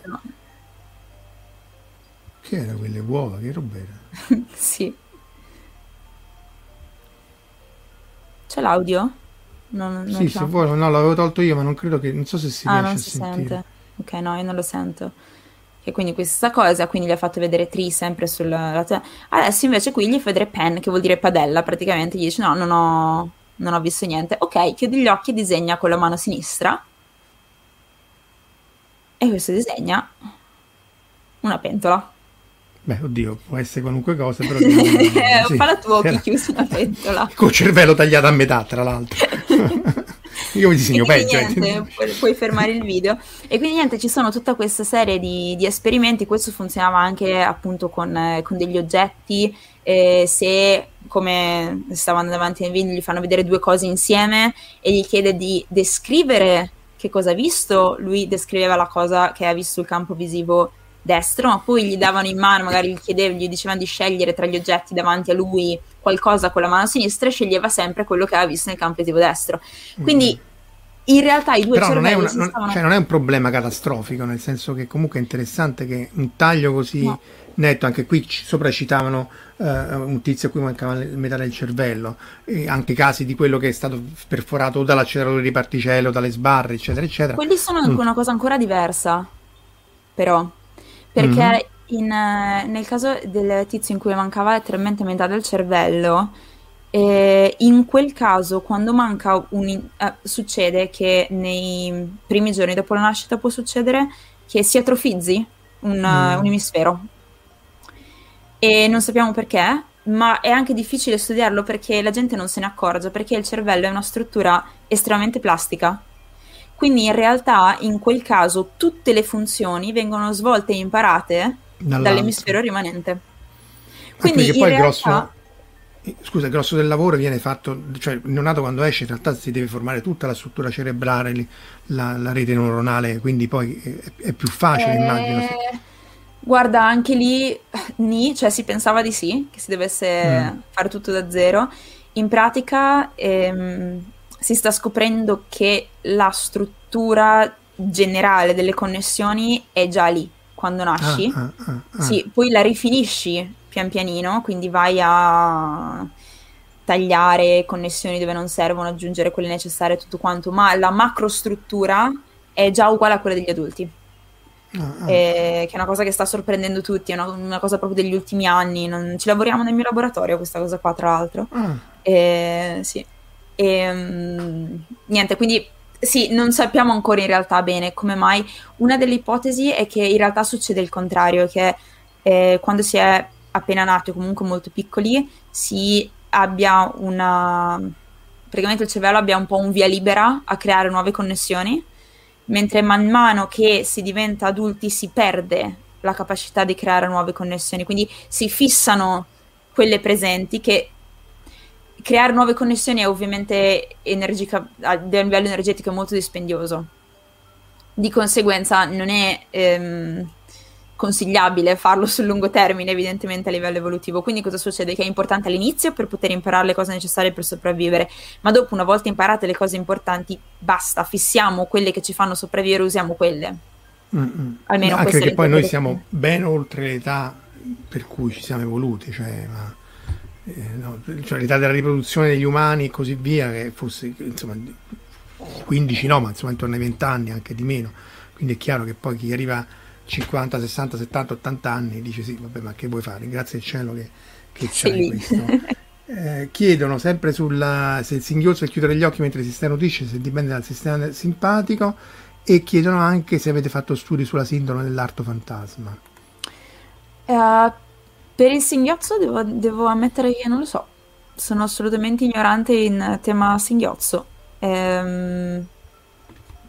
Che era quelle uova? Che roba era? sì. C'è l'audio? Non, non sì, se vuoi, no, l'avevo tolto io, ma non credo che, non so se si ah, riesce non si sentire. Sente. Ok, no, io non lo sento. E quindi questa cosa, quindi gli ha fatto vedere Tree sempre sulla... Adesso invece qui gli fa vedere Pen, che vuol dire padella, praticamente, gli dice no, non ho, non ho visto niente. Ok, chiudi gli occhi e disegna con la mano sinistra. E questo disegna una pentola. Beh, oddio, può essere qualunque cosa, però... sì, Fa la tua occhi chiusi una pentola. Col cervello tagliato a metà, tra l'altro. Io vi disegno peggio. Eh. Niente, puoi, puoi, fermare il video. E quindi niente, ci sono tutta questa serie di, di esperimenti, questo funzionava anche appunto con, con degli oggetti, eh, se come stavo andando avanti nel video gli fanno vedere due cose insieme e gli chiede di descrivere che cosa ha visto, lui descriveva la cosa che ha visto sul campo visivo destro, ma poi gli davano in mano, magari gli chiedevano, gli dicevano di scegliere tra gli oggetti davanti a lui qualcosa con la mano sinistra e sceglieva sempre quello che aveva visto nel campo visivo destro. Quindi in realtà i due Però cervelli non è, una, stavano... cioè non è un problema catastrofico, nel senso che comunque è interessante che un taglio così no. netto, anche qui sopra citavano uh, un tizio a cui mancava metà del cervello, e anche casi di quello che è stato perforato dall'acceleratore di particelle o dalle sbarre, eccetera, eccetera. Quelli sono mm. una cosa ancora diversa, però perché mm-hmm. in, nel caso del tizio in cui mancava letteralmente metà del cervello, eh, in quel caso, quando manca un. Eh, succede che nei primi giorni dopo la nascita può succedere che si atrofizzi un, mm. un emisfero. E non sappiamo perché, ma è anche difficile studiarlo perché la gente non se ne accorge, perché il cervello è una struttura estremamente plastica quindi in realtà in quel caso tutte le funzioni vengono svolte e imparate Dall'altro. dall'emisfero rimanente. Quindi ah, poi realtà... il grosso scusa, il grosso del lavoro viene fatto, cioè il neonato quando esce in realtà si deve formare tutta la struttura cerebrale, la, la rete neuronale, quindi poi è, è più facile, eh... immagino. Guarda, anche lì, ni, cioè si pensava di sì, che si dovesse mm. fare tutto da zero. In pratica ehm, si sta scoprendo che la struttura generale delle connessioni è già lì quando nasci. Ah, ah, ah, sì, poi la rifinisci pian pianino, quindi vai a tagliare connessioni dove non servono, aggiungere quelle necessarie, tutto quanto, ma la macrostruttura è già uguale a quella degli adulti. Ah, eh, che è una cosa che sta sorprendendo tutti, è una, una cosa proprio degli ultimi anni. Non, ci lavoriamo nel mio laboratorio, questa cosa qua, tra l'altro. Ah. Eh, sì. E, um, niente, quindi sì, non sappiamo ancora in realtà bene come mai. Una delle ipotesi è che in realtà succede il contrario, che eh, quando si è appena nati o comunque molto piccoli si abbia una... praticamente il cervello abbia un po' un via libera a creare nuove connessioni, mentre man mano che si diventa adulti si perde la capacità di creare nuove connessioni, quindi si fissano quelle presenti che creare nuove connessioni è ovviamente energica, a livello energetico è molto dispendioso. Di conseguenza non è ehm, consigliabile farlo sul lungo termine, evidentemente a livello evolutivo. Quindi cosa succede? Che è importante all'inizio per poter imparare le cose necessarie per sopravvivere, ma dopo una volta imparate le cose importanti, basta, fissiamo quelle che ci fanno sopravvivere, usiamo quelle. Mm-mm. Almeno Anche perché poi noi siamo ben oltre l'età per cui ci siamo evoluti, cioè, ma eh, no, cioè l'età della riproduzione degli umani e così via, che fosse insomma 15 no, ma insomma intorno ai 20 anni, anche di meno. Quindi è chiaro che poi chi arriva a 50, 60, 70, 80 anni dice sì, vabbè, ma che vuoi fare? Grazie al cielo che, che c'hai questo. Eh, chiedono sempre sulla, se il singhiozzo è chiudere gli occhi mentre si starnutisce, se dipende dal sistema simpatico e chiedono anche se avete fatto studi sulla sindrome dell'arto fantasma. Uh, per il singhiozzo devo, devo, ammettere che non lo so, sono assolutamente ignorante in tema singhiozzo. Ehm,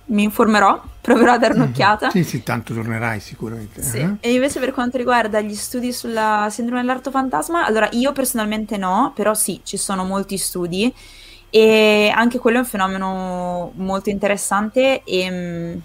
mi informerò, proverò a dare mm-hmm. un'occhiata. Sì, sì, tanto tornerai sicuramente. Sì. Eh? E invece per quanto riguarda gli studi sulla sindrome dell'arto fantasma, allora io personalmente no, però sì, ci sono molti studi e anche quello è un fenomeno molto interessante e mh,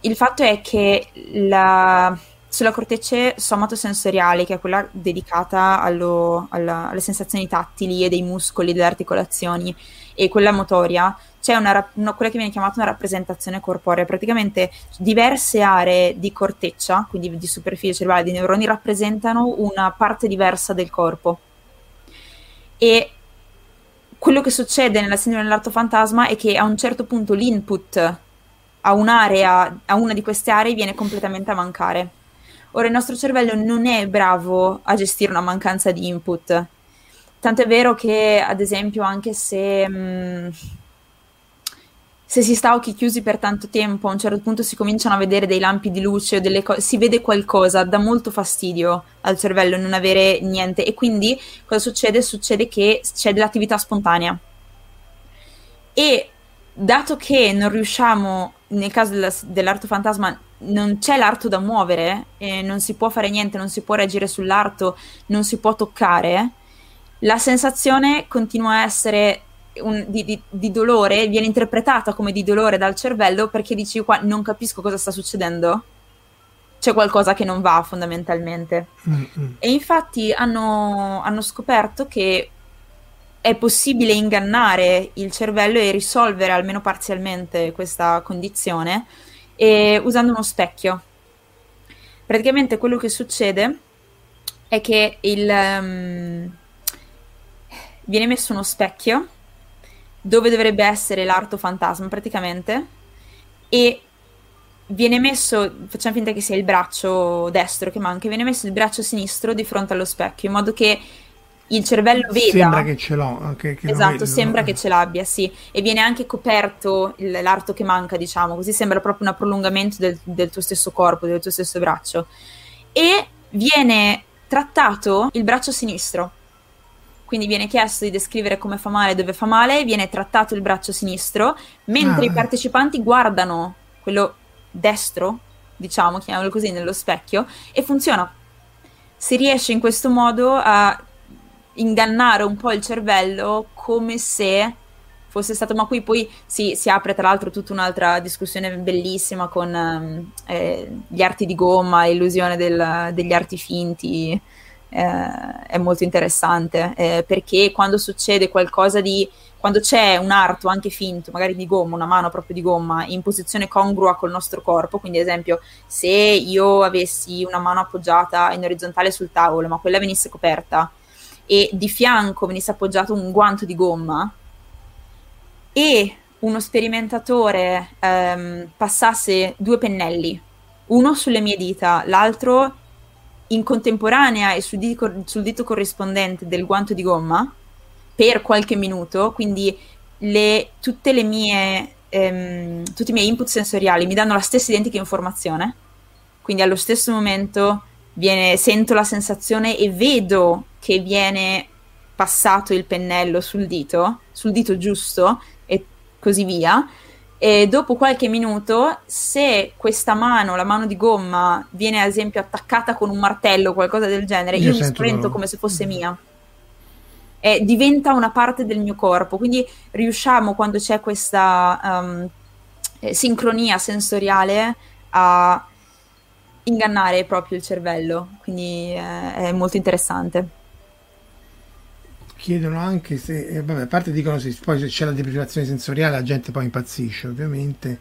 il fatto è che la, sulla corteccia somatosensoriale, che è quella dedicata allo, alla, alle sensazioni tattili e dei muscoli, delle articolazioni, e quella motoria, c'è una, una, quella che viene chiamata una rappresentazione corporea. Praticamente diverse aree di corteccia, quindi di superficie cerebrale, di neuroni, rappresentano una parte diversa del corpo. E quello che succede nella sindrome dell'arto fantasma è che a un certo punto l'input a un'area, a una di queste aree viene completamente a mancare. Ora il nostro cervello non è bravo a gestire una mancanza di input. Tant'è vero che, ad esempio, anche se, mh, mm, se si sta a occhi chiusi per tanto tempo, a un certo punto si cominciano a vedere dei lampi di luce o cose, si vede qualcosa, dà molto fastidio al cervello non avere niente. E quindi cosa succede? Succede che c'è dell'attività spontanea. E dato che non riusciamo, nel caso della, dell'arto fantasma, non c'è l'arto da muovere, e non si può fare niente, non si può reagire sull'arto, non si può toccare la sensazione continua a essere un, di, di, di, dolore, viene interpretata come di dolore dal cervello perché dici qua non capisco cosa sta succedendo. C'è qualcosa che non va fondamentalmente. Mm-hmm. E infatti hanno, hanno scoperto che è possibile ingannare il cervello e risolvere almeno parzialmente questa condizione e, usando uno specchio. Praticamente quello che succede è che il, um, viene messo uno specchio dove dovrebbe essere l'arto fantasma praticamente e viene messo, facciamo finta che sia il braccio destro che manca, viene messo il braccio sinistro di fronte allo specchio in modo che il cervello veda. Sembra che ce l'ho. Che, che esatto, vedo, sembra no? che ce l'abbia, sì. E viene anche coperto il, l'arto che manca, diciamo, così sembra proprio un prolungamento del, del tuo stesso corpo, del tuo stesso braccio. E viene trattato il braccio sinistro quindi viene chiesto di descrivere come fa male, dove fa male, viene trattato il braccio sinistro, mentre ah. i partecipanti guardano quello destro, diciamo, chiamiamolo così, nello specchio, e funziona. Si riesce in questo modo a ingannare un po' il cervello come se fosse stato, ma qui poi si, si apre tra l'altro tutta un'altra discussione bellissima con ehm, eh, gli arti di gomma, illusione del, degli arti finti, eh, è molto interessante eh, perché quando succede qualcosa di quando c'è un arto anche finto, magari di gomma, una mano proprio di gomma in posizione congrua col nostro corpo, quindi ad esempio se io avessi una mano appoggiata in orizzontale sul tavolo, ma quella venisse coperta e di fianco venisse appoggiato un guanto di gomma e uno sperimentatore ehm, passasse due pennelli, uno sulle mie dita, l'altro in contemporanea e sul dito, sul dito corrispondente del guanto di gomma per qualche minuto, quindi le, tutte le mie, ehm, tutti i miei input sensoriali mi danno la stessa identica informazione, quindi allo stesso momento viene, sento la sensazione e vedo che viene passato il pennello sul dito, sul dito giusto e così via, e dopo qualche minuto, se questa mano, la mano di gomma, viene ad esempio attaccata con un martello o qualcosa del genere, io, io mi spavento come se fosse mia. E diventa una parte del mio corpo. Quindi riusciamo, quando c'è questa um, sincronia sensoriale, a ingannare proprio il cervello. Quindi eh, è molto interessante chiedono anche se, eh, vabbè, a parte dicono se poi se c'è la deprivazione sensoriale la gente poi impazzisce ovviamente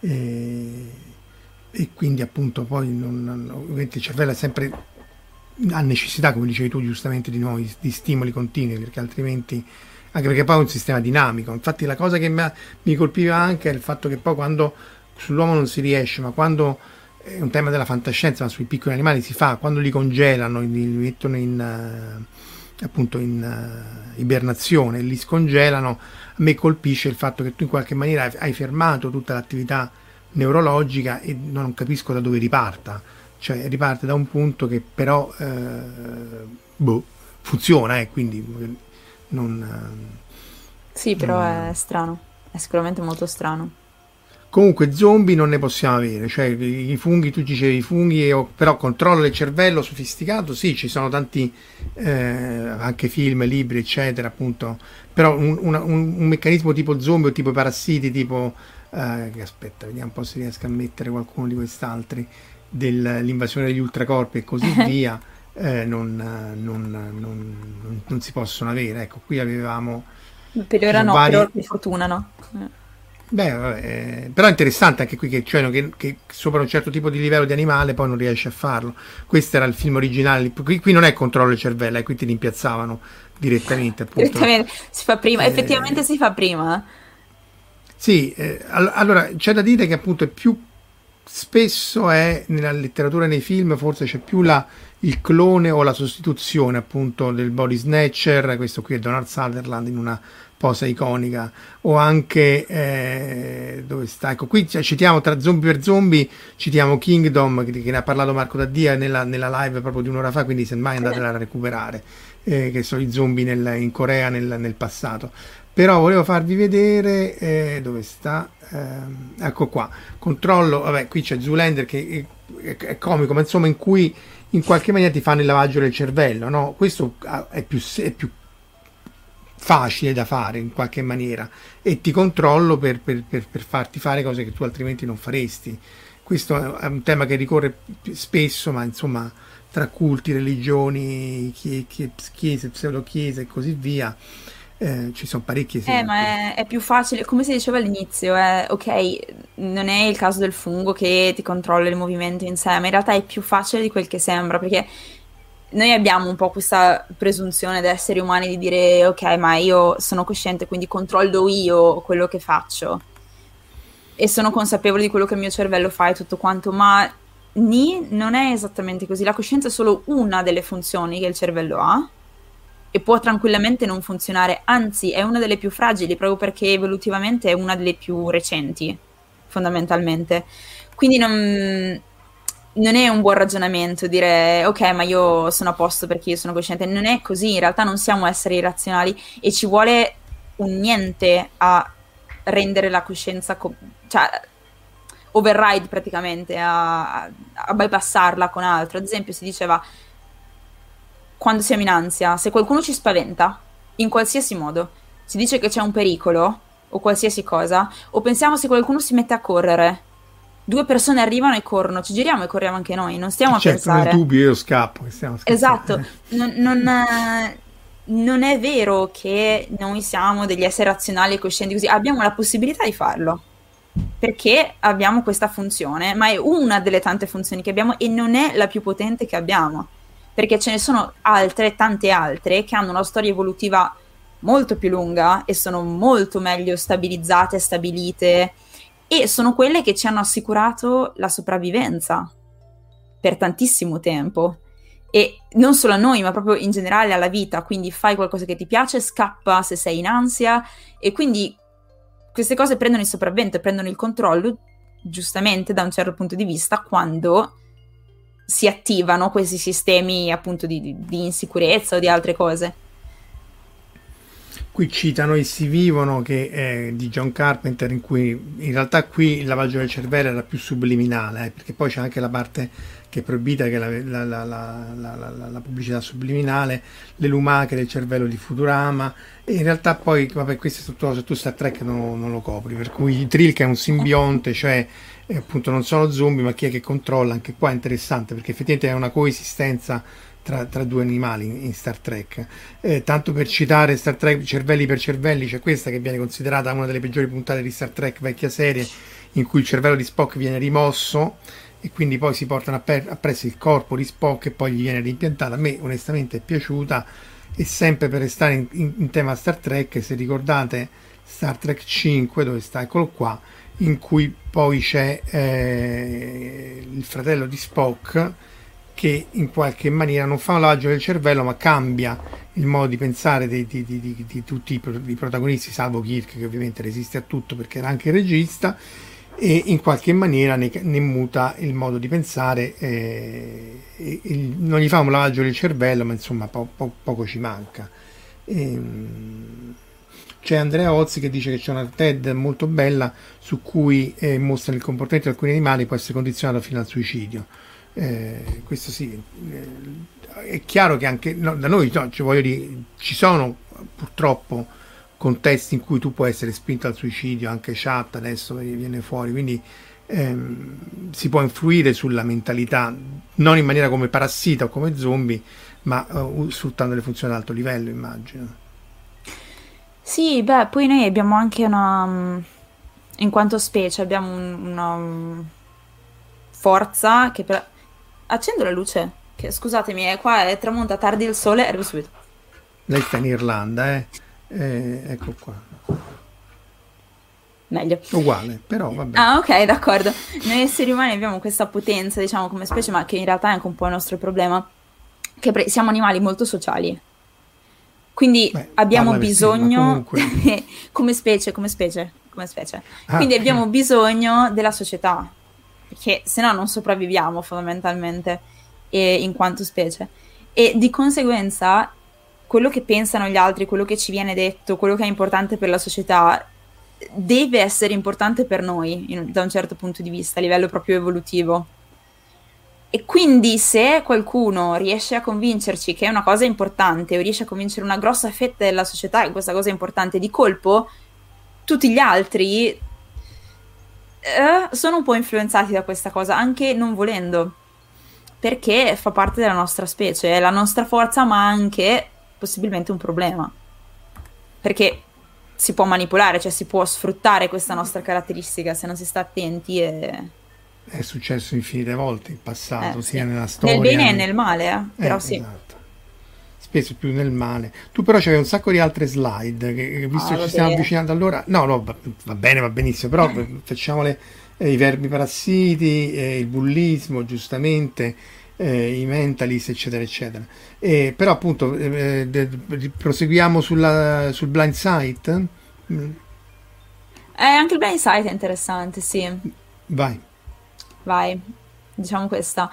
eh, e quindi appunto poi non, ovviamente il cervello è sempre ha necessità come dicevi tu giustamente di nuovi di stimoli continui perché altrimenti anche perché poi è un sistema dinamico. Infatti la cosa che mi colpiva anche è il fatto che poi quando sull'uomo non si riesce, ma quando è un tema della fantascienza, ma sui piccoli animali si fa, quando li congelano, li mettono in uh, appunto in uh, ibernazione, li scongelano, a me colpisce il fatto che tu in qualche maniera hai fermato tutta l'attività neurologica e non capisco da dove riparta, cioè riparte da un punto che però eh, boh, funziona, eh, quindi non... Sì, però non... è strano, è sicuramente molto strano. Comunque zombie non ne possiamo avere, cioè i funghi, tu dicevi i funghi, però controllo del cervello sofisticato, sì, ci sono tanti eh, anche film, libri, eccetera, appunto, però un, una, un, un, meccanismo tipo zombie o tipo parassiti, tipo, eh, aspetta, vediamo un po' se riesco a mettere qualcuno di quest'altri, dell'invasione degli ultracorpi e così via, eh, non, non, non, non, si possono avere. Ecco, qui avevamo... Per ora no, vari... però per fortuna no. Beh, vabbè, però è interessante anche qui che, cioè, che, che, sopra un certo tipo di livello di animale poi non riesce a farlo. Questo era il film originale, qui, qui non è controllo del cervello, eh, qui ti rimpiazzavano direttamente. Appunto. Direttamente si fa prima, eh, effettivamente si fa prima. Sì, eh, allora c'è da dire che appunto è più spesso è nella letteratura e nei film, forse c'è più la, il clone o la sostituzione appunto del body snatcher, questo qui è Donald Sutherland in una posa iconica. O anche eh, dove sta? Ecco qui citiamo tra zombie per zombie citiamo Kingdom che, che ne ha parlato Marco Daddia nella, nella, live proprio di un'ora fa quindi semmai andatela a recuperare eh, che sono i zombie nel, in Corea nel, nel, passato. Però volevo farvi vedere eh, dove sta? Ehm, ecco qua. Controllo vabbè qui c'è Zoolander che è, è, comico ma insomma in cui in qualche maniera ti fanno il lavaggio del cervello no? questo ah, è più, è più facile da fare in qualche maniera e ti controllo per, per, per, per, farti fare cose che tu altrimenti non faresti. Questo è un tema che ricorre spesso, ma insomma tra culti, religioni, chiese, pseudo-chiese e così via. Eh, ci sono parecchi esempi. Eh, ma è, è, più facile, come si diceva all'inizio, è, ok, non è il caso del fungo che ti controlla il movimento in sé, ma in realtà è più facile di quel che sembra, perché noi abbiamo un po' questa presunzione da esseri umani di dire ok, ma io sono cosciente, quindi controllo io quello che faccio e sono consapevole di quello che il mio cervello fa e tutto quanto, ma ni non è esattamente così. La coscienza è solo una delle funzioni che il cervello ha e può tranquillamente non funzionare, anzi è una delle più fragili proprio perché evolutivamente è una delle più recenti, fondamentalmente. Quindi non, non è un buon ragionamento dire ok, ma io sono a posto perché io sono cosciente. Non è così, in realtà non siamo esseri irrazionali e ci vuole un niente a rendere la coscienza, co- cioè override praticamente, a, a bypassarla con altro. Ad esempio si diceva quando siamo in ansia, se qualcuno ci spaventa, in qualsiasi modo, si dice che c'è un pericolo o qualsiasi cosa, o pensiamo se qualcuno si mette a correre due persone arrivano e corrono, ci giriamo e corriamo anche noi, non stiamo certo, a pensare. Certo, nel dubbio io scappo. Esatto, non, non, non, è vero che noi siamo degli esseri razionali e coscienti così, abbiamo la possibilità di farlo, perché abbiamo questa funzione, ma è una delle tante funzioni che abbiamo e non è la più potente che abbiamo, perché ce ne sono altre, tante altre, che hanno una storia evolutiva molto più lunga e sono molto meglio stabilizzate, stabilite e sono quelle che ci hanno assicurato la sopravvivenza per tantissimo tempo. E non solo a noi ma proprio in generale alla vita, quindi fai qualcosa che ti piace, scappa se sei in ansia. E quindi queste cose prendono il sopravvento, prendono il controllo giustamente da un certo punto di vista quando si attivano questi sistemi appunto di, di, insicurezza o di altre cose. Qui citano si vivono che è di John Carpenter in cui in realtà qui il lavaggio del cervello era più subliminale eh, perché poi c'è anche la parte che è proibita che è la, la, la, la, pubblicità subliminale le lumache del cervello di Futurama e in realtà poi vabbè queste sono cose tu Star Trek non, non, lo copri per cui Trill che è un simbionte cioè eh, appunto non sono zombie ma chi è che controlla? Anche qua è interessante perché effettivamente è una coesistenza tra, tra due animali in, in Star Trek. Eh, tanto per citare Star Trek Cervelli per Cervelli, c'è questa che viene considerata una delle peggiori puntate di Star Trek vecchia serie, in cui il cervello di Spock viene rimosso e quindi poi si portano appresso il corpo di Spock e poi gli viene rimpiantata. A me onestamente è piaciuta e sempre per restare in, in, in tema Star Trek, se ricordate Star Trek 5, dove sta, eccolo qua, in cui poi c'è eh, il fratello di Spock che in qualche maniera non fa un lavaggio del cervello ma cambia il modo di pensare di, di, di, di tutti i, i, protagonisti, salvo Kirk che ovviamente resiste a tutto perché era anche regista e in qualche maniera ne, ne muta il modo di pensare eh, il, non gli fa un lavaggio del cervello ma insomma po, po, poco ci manca. E, ehm, c'è Andrea Ozzi che dice che c'è una TED molto bella su cui eh, mostra il comportamento di alcuni animali può essere condizionato fino al suicidio eh, questo sì eh, è chiaro che anche no, da noi no, cioè, dire, ci sono purtroppo contesti in cui tu puoi essere spinto al suicidio, anche chat adesso viene fuori, quindi ehm, si può influire sulla mentalità, non in maniera come parassita o come zombie, ma uh, sfruttando le funzioni ad alto livello, immagino. Sì, beh, poi noi abbiamo anche una, in quanto specie, abbiamo un, una forza che per... Accendo la luce, che scusatemi, è qua è tramonta tardi il sole, arrivo subito. Lei sta in Irlanda, eh? Eh, ecco qua. Meglio. Uguale, però vabbè. Ah, ok, d'accordo. Noi esseri umani abbiamo questa potenza, diciamo, come specie, ma che in realtà è anche un po' il nostro problema, che pre- siamo animali molto sociali. Quindi Beh, abbiamo bisogno, come specie, come specie, come specie. Ah, Quindi abbiamo bisogno della società, perché se no non sopravviviamo fondamentalmente eh, in quanto specie. E di conseguenza quello che pensano gli altri, quello che ci viene detto, quello che è importante per la società, deve essere importante per noi in, da un certo punto di vista, a livello proprio evolutivo. E quindi se qualcuno riesce a convincerci che è una cosa importante o riesce a convincere una grossa fetta della società che questa cosa è importante di colpo, tutti gli altri eh, sono un po' influenzati da questa cosa, anche non volendo, perché fa parte della nostra specie, è la nostra forza, ma anche possibilmente un problema. Perché si può manipolare, cioè si può sfruttare questa nostra caratteristica se non si sta attenti e... È successo infinite volte in passato, eh, sia sì. nella storia... Nel bene e nel male, eh? però eh, sì. Esatto. Spesso più nel male. Tu però c'avevi un sacco di altre slide, che, visto ah, che ci stiamo avvicinando allora... No, no, va, va bene, va benissimo, però facciamole eh, i verbi parassiti, eh, il bullismo, giustamente eh, i mentalist, eccetera, eccetera. Eh, però appunto eh, de, de, proseguiamo sulla, sul blind site. Mm. Eh, anche il blind site è interessante, sì. Vai. Vai, diciamo questa.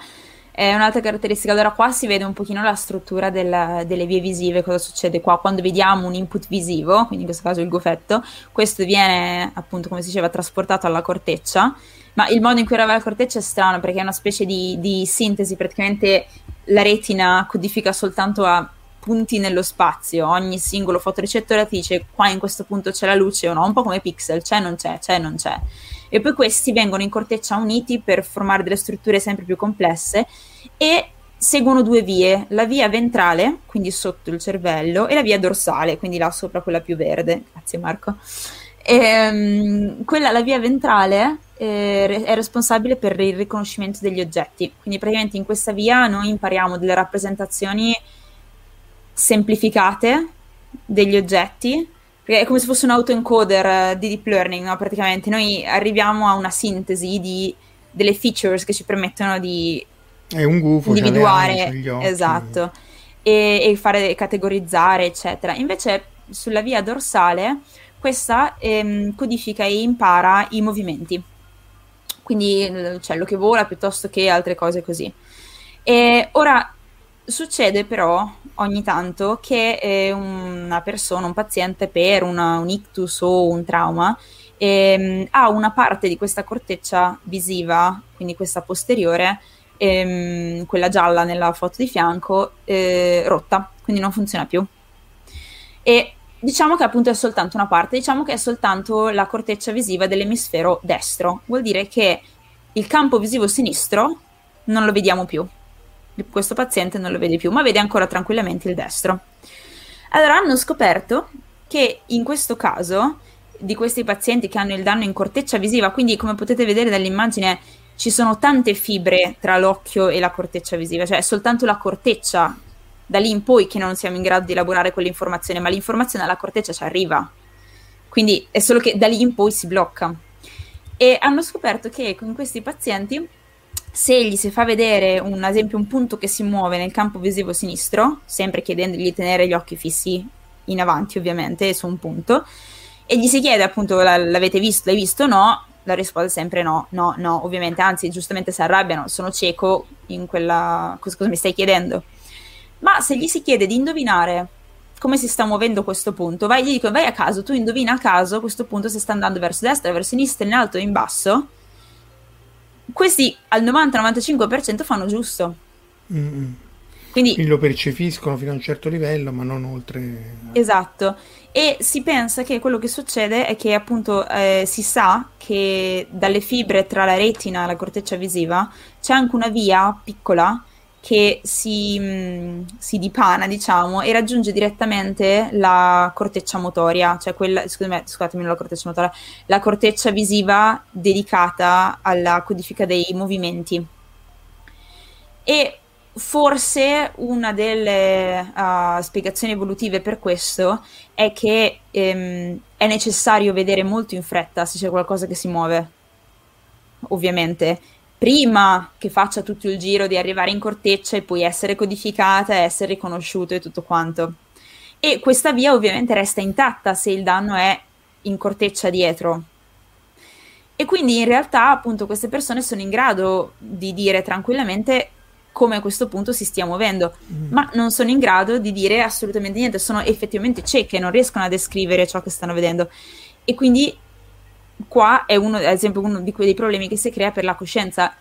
È un'altra caratteristica. Allora, qua si vede un pochino la struttura del, delle vie visive. Cosa succede qua? Quando vediamo un input visivo, quindi in questo caso il goffetto, questo viene appunto, come si diceva, trasportato alla corteccia ma il modo in cui rivela la corteccia è strano perché è una specie di, di sintesi, praticamente la retina codifica soltanto a punti nello spazio, ogni singolo fotoricettore ti dice qua in questo punto c'è la luce o no, un po' come pixel, c'è, non c'è, c'è, non c'è. E poi questi vengono in corteccia uniti per formare delle strutture sempre più complesse e seguono due vie, la via ventrale, quindi sotto il cervello, e la via dorsale, quindi là sopra quella più verde. Grazie Marco. E, um, quella, la via ventrale, eh, è responsabile per il riconoscimento degli oggetti. Quindi praticamente in questa via noi impariamo delle rappresentazioni semplificate degli oggetti, perché è come se fosse un autoencoder eh, di deep learning, no? praticamente noi arriviamo a una sintesi di, delle features che ci permettono di gufo, individuare, esatto, e, e fare categorizzare, eccetera. Invece sulla via dorsale questa ehm, codifica e impara i movimenti quindi l'uccello che vola piuttosto che altre cose così. E ora succede però ogni tanto che eh, una persona, un paziente per una, un ictus o un trauma ehm, ha una parte di questa corteccia visiva, quindi questa posteriore, ehm, quella gialla nella foto di fianco, eh, rotta, quindi non funziona più. E diciamo che appunto è soltanto una parte, diciamo che è soltanto la corteccia visiva dell'emisfero destro. Vuol dire che il campo visivo sinistro non lo vediamo più. Questo paziente non lo vede più, ma vede ancora tranquillamente il destro. Allora hanno scoperto che in questo caso di questi pazienti che hanno il danno in corteccia visiva, quindi come potete vedere dall'immagine ci sono tante fibre tra l'occhio e la corteccia visiva, cioè è soltanto la corteccia da lì in poi che non siamo in grado di elaborare quell'informazione, ma l'informazione alla corteccia ci arriva. Quindi è solo che da lì in poi si blocca. E hanno scoperto che con questi pazienti, se gli si fa vedere un ad esempio un punto che si muove nel campo visivo sinistro, sempre chiedendogli di tenere gli occhi fissi in avanti ovviamente su un punto, e gli si chiede appunto l'avete visto, l'hai visto o no, la risposta è sempre no, no, no, ovviamente, anzi giustamente si arrabbiano, sono cieco in quella... cosa, cosa mi stai chiedendo? Ma se gli si chiede di indovinare come si sta muovendo questo punto, vai, gli dico, vai a caso, tu indovina a caso questo punto se sta andando verso destra, verso sinistra, in alto o in basso, questi al 90-95% fanno giusto. Mm-hmm. Quindi, Quindi, lo percepiscono fino a un certo livello, ma non oltre. Esatto. E si pensa che quello che succede è che appunto eh, si sa che dalle fibre tra la retina e la corteccia visiva c'è anche una via piccola che si, mm, si, dipana, diciamo, e raggiunge direttamente la corteccia motoria, cioè quella, scusami, scusatemi, la corteccia motoria, la corteccia visiva dedicata alla codifica dei movimenti. E forse una delle uh, spiegazioni evolutive per questo è che ehm, è necessario vedere molto in fretta se c'è qualcosa che si muove, ovviamente prima che faccia tutto il giro di arrivare in corteccia e poi essere codificata, essere riconosciuto e tutto quanto. E questa via ovviamente resta intatta se il danno è in corteccia dietro. E quindi in realtà appunto queste persone sono in grado di dire tranquillamente come a questo punto si stia muovendo, mm. ma non sono in grado di dire assolutamente niente, sono effettivamente cieche, non riescono a descrivere ciò che stanno vedendo. E quindi qua è uno, ad esempio, uno di quei problemi che si crea per la coscienza.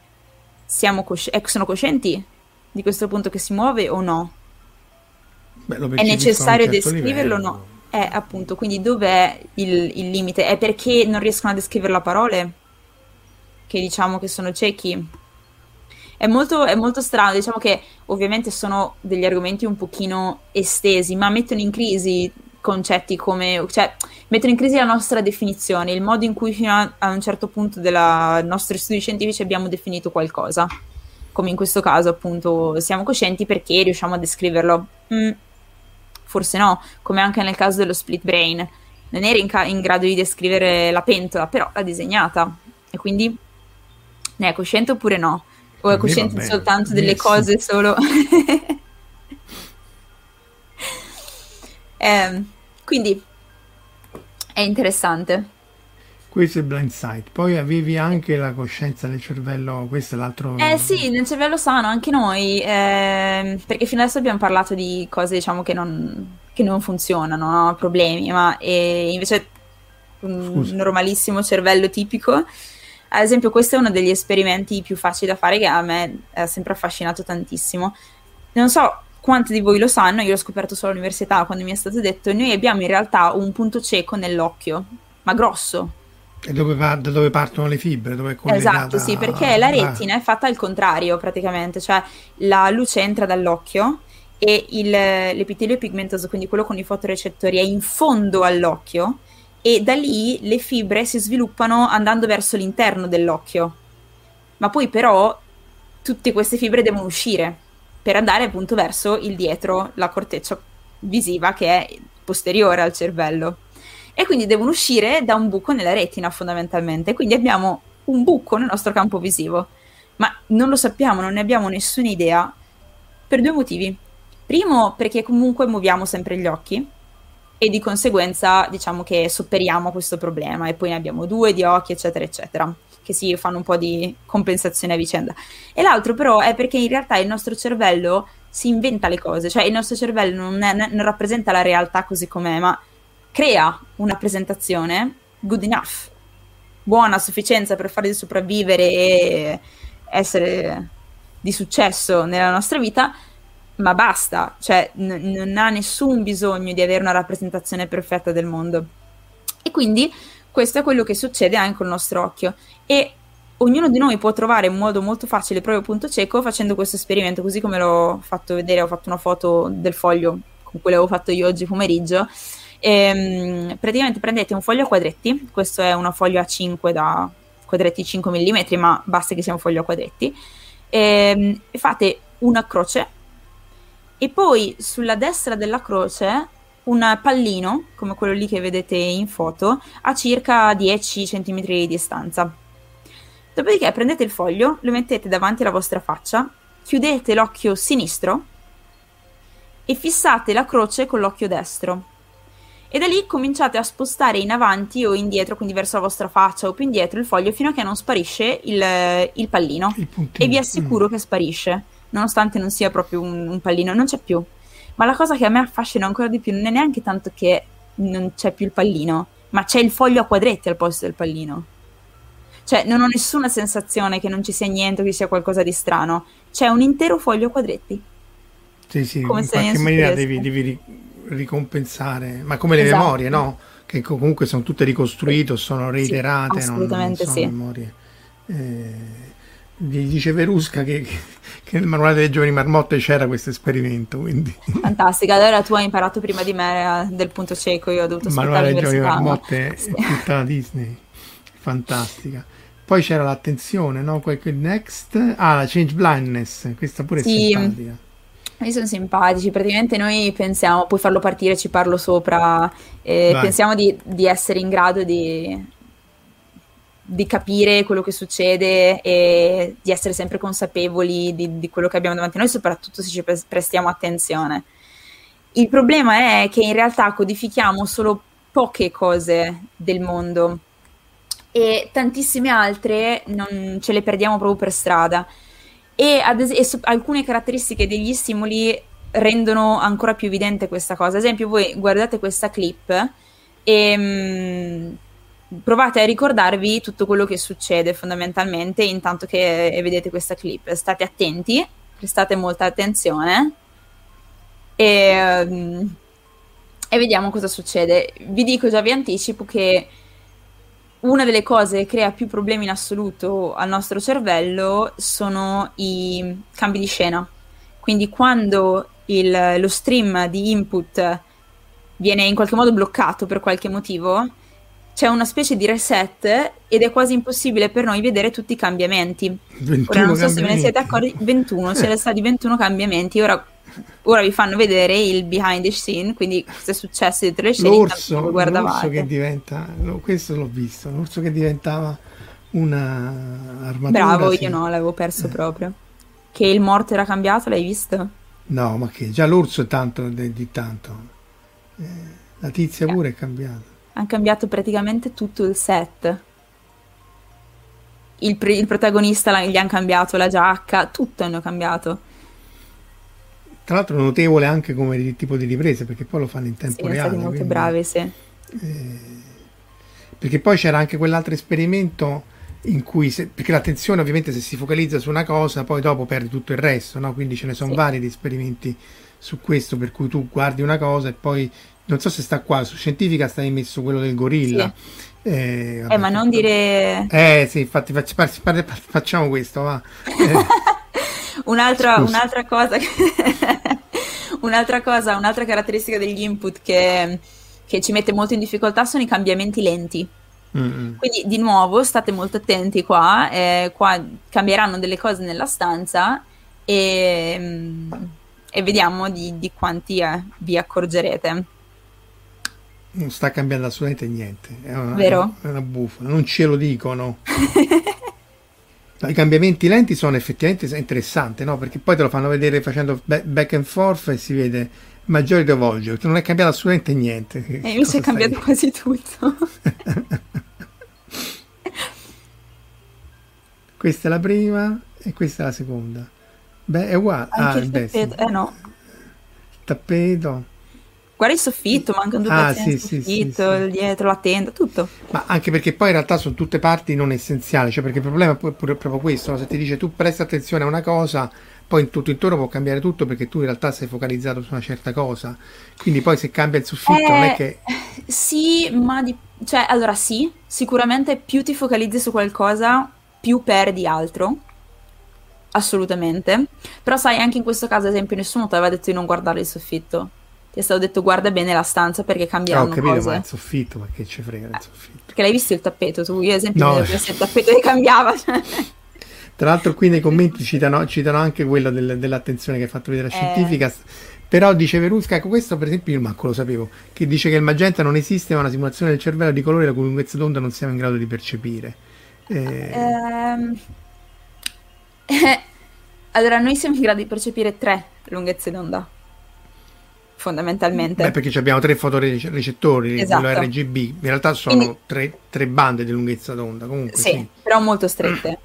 Siamo cosci- ecco, sono coscienti di questo punto che si muove o no? Beh, è necessario certo descriverlo o no? È eh, appunto, quindi dov'è il, il limite? È perché non riescono a descriverlo a parole? Che diciamo che sono ciechi? È molto, è molto, strano, diciamo che ovviamente sono degli argomenti un pochino estesi, ma mettono in crisi concetti come, cioè, mettono in crisi la nostra definizione, il modo in cui fino a, a un certo punto dei nostri studi scientifici abbiamo definito qualcosa. Come in questo caso, appunto, siamo coscienti perché riusciamo a descriverlo. Mm, forse no, come anche nel caso dello split brain. Non eri in, ca- in grado di descrivere la pentola, però l'ha disegnata. E quindi ne è cosciente oppure no? O è cosciente soltanto delle cose solo... eh, quindi è interessante. Questo è il blind sight. Poi avevi anche la coscienza del cervello, questo è l'altro. Eh sì, nel cervello sano, anche noi, eh, perché fino adesso abbiamo parlato di cose diciamo che non, che non funzionano, no? problemi, ma invece un Scusa. normalissimo cervello tipico. Ad esempio, questo è uno degli esperimenti più facili da fare che a me ha sempre affascinato tantissimo. Non so quanti di voi lo sanno, io l'ho scoperto solo all'università quando mi è stato detto, noi abbiamo in realtà un punto cieco nell'occhio, ma grosso. E dove va, da dove partono le fibre? Dove è esatto, sì, perché la retina è fatta al contrario praticamente, cioè la luce entra dall'occhio e il, l'epitelio pigmentoso, quindi quello con i fotorecettori, è in fondo all'occhio e da lì le fibre si sviluppano andando verso l'interno dell'occhio. Ma poi però tutte queste fibre devono uscire per andare appunto verso il dietro, la corteccia visiva che è posteriore al cervello. E quindi devono uscire da un buco nella retina fondamentalmente. Quindi abbiamo un buco nel nostro campo visivo, ma non lo sappiamo, non ne abbiamo nessuna idea per due motivi. Primo, perché comunque muoviamo sempre gli occhi e di conseguenza diciamo che sopperiamo questo problema e poi ne abbiamo due di occhi, eccetera, eccetera che si fanno un po' di compensazione a vicenda. E l'altro però è perché in realtà il nostro cervello si inventa le cose, cioè il nostro cervello non, è, non rappresenta la realtà così com'è, ma crea una presentazione good enough, buona a sufficienza per farli sopravvivere e essere di successo nella nostra vita, ma basta, cioè n- non ha nessun bisogno di avere una rappresentazione perfetta del mondo. E quindi questo è quello che succede anche con il nostro occhio e ognuno di noi può trovare un modo molto facile il proprio punto cieco facendo questo esperimento, così come l'ho fatto vedere, ho fatto una foto del foglio con cui l'avevo fatto io oggi pomeriggio. E, ehm, praticamente prendete un foglio a quadretti, questo è una foglio A5 da quadretti 5 mm, ma basta che sia un foglio a quadretti, e, ehm, e fate una croce e poi sulla destra della croce un pallino, come quello lì che vedete in foto, a circa 10 cm di distanza. Dopodiché prendete il foglio, lo mettete davanti alla vostra faccia, chiudete l'occhio sinistro e fissate la croce con l'occhio destro. E da lì cominciate a spostare in avanti o indietro, quindi verso la vostra faccia o più indietro il foglio fino a che non sparisce il, il pallino. Il e vi assicuro mm. che sparisce, nonostante non sia proprio un, un pallino, non c'è più. Ma la cosa che a me affascina ancora di più non è neanche tanto che non c'è più il pallino, ma c'è il foglio a quadretti al posto del pallino. Cioè, non ho nessuna sensazione che non ci sia niente, che sia qualcosa di strano. C'è un intero foglio a quadretti. Sì, sì, come in qualche maniera devi, devi, ricompensare, ma come le esatto. memorie, no? Che comunque sono tutte ricostruite, sono reiterate, sì, assolutamente non, non sì. memorie. Eh, dice Verusca che, che, nel manuale delle giovani marmotte c'era questo esperimento. Quindi. Fantastica, allora tu hai imparato prima di me eh, del punto cieco, io ho dovuto Il manuale delle giovani marmotte sì. è tutta la Disney, fantastica. Poi c'era l'attenzione, no? Quel, next, ah, la change blindness, questa pure sì. è simpatica. Mi sono simpatici, praticamente noi pensiamo, puoi farlo partire, ci parlo sopra, eh, pensiamo di, di essere in grado di, di capire quello che succede e di essere sempre consapevoli di, di, quello che abbiamo davanti a noi, soprattutto se ci prestiamo attenzione. Il problema è che in realtà codifichiamo solo poche cose del mondo e tantissime altre non ce le perdiamo proprio per strada. E, es- e so- alcune caratteristiche degli stimoli rendono ancora più evidente questa cosa. Ad esempio, voi guardate questa clip e. Mh, provate a ricordarvi tutto quello che succede fondamentalmente intanto che vedete questa clip. State attenti, prestate molta attenzione e, um, e vediamo cosa succede. Vi dico già, vi anticipo che una delle cose che crea più problemi in assoluto al nostro cervello sono i cambi di scena. Quindi quando il, lo stream di input viene in qualche modo bloccato per qualche motivo, c'è una specie di reset ed è quasi impossibile per noi vedere tutti i cambiamenti. Ora non so se ve ne siete accorti, 21, c'è sono stati 21 cambiamenti, ora, ora, vi fanno vedere il behind the scene, quindi cosa è successo dietro le scene, l'orso, l'orso che diventa, questo l'ho visto, l'orso che diventava una armatura. Bravo, sì. io no, l'avevo perso eh. proprio. Che il morto era cambiato, l'hai visto? No, ma che già l'orso è tanto di, di tanto. Eh, la tizia pure è cambiata hanno cambiato praticamente tutto il set. Il, pre- il protagonista gli hanno cambiato la giacca, tutto hanno cambiato. Tra l'altro notevole anche come tipo di riprese, perché poi lo fanno in tempo sì, reale. Sono molto quindi, bravi, sì. Eh, perché poi c'era anche quell'altro esperimento in cui, se, perché l'attenzione ovviamente se si focalizza su una cosa, poi dopo perdi tutto il resto, no? Quindi ce ne sono sì. vari di esperimenti su questo, per cui tu guardi una cosa e poi non so se sta qua, su Scientifica stai messo quello del gorilla. Sì. Eh, vabbè, eh, ma non dire... Eh sì, infatti facci, facci, facciamo questo, va. Eh. un'altra, un'altra, cosa che... un'altra cosa, un'altra caratteristica degli input che, che, ci mette molto in difficoltà sono i cambiamenti lenti. Mm-hmm. Quindi di nuovo state molto attenti qua, eh, qua cambieranno delle cose nella stanza e, e vediamo di, di quanti eh, vi accorgerete non sta cambiando assolutamente niente. È una, Vero? È una bufala, non ce lo dicono. I cambiamenti lenti sono effettivamente interessanti, no? Perché poi te lo fanno vedere facendo back and forth e si vede maggiore Volgio, che non è cambiato assolutamente niente. E invece è cambiato quasi tutto. questa è la prima e questa è la seconda. Beh, è uguale. Anche ah, il tappeto, beh, sì. eh no. Il tappeto. Guarda il soffitto, mancano due ah, sì, sì, soffitto, sì, dietro la tenda, tutto. Ma anche perché poi in realtà sono tutte parti non essenziali, cioè perché il problema è pure, proprio questo, no? se ti dice tu presta attenzione a una cosa, poi in tutto intorno può cambiare tutto perché tu in realtà sei focalizzato su una certa cosa. Quindi poi se cambia il soffitto eh, non è eh, che... Sì, ma di... cioè allora sì, sicuramente più ti focalizzi su qualcosa, più perdi altro. Assolutamente. Però sai, anche in questo caso, ad esempio, nessuno ti aveva detto di non guardare il soffitto ti è stato detto guarda bene la stanza perché cambieranno no, ho capito, cose. ma il soffitto, ma che ci frega il soffitto? Perché l'hai visto il tappeto tu? Io ad esempio no. vedevo il tappeto che cambiava. Cioè. Tra l'altro qui nei commenti citano, citano anche quello del, dell'attenzione che hai fatto vedere a eh. Scientifica. Però dice Verusca, ecco questo per esempio io manco lo sapevo, che dice che il magenta non esiste ma una simulazione del cervello di colore la cui lunghezza d'onda non siamo in grado di percepire. Eh... Um... allora noi siamo in grado di percepire tre lunghezze d'onda fondamentalmente. Beh, perché abbiamo tre fotorecettori, esatto. quello RGB, in realtà sono Quindi, tre, tre, bande di lunghezza d'onda, comunque. Sì, sì. però molto strette.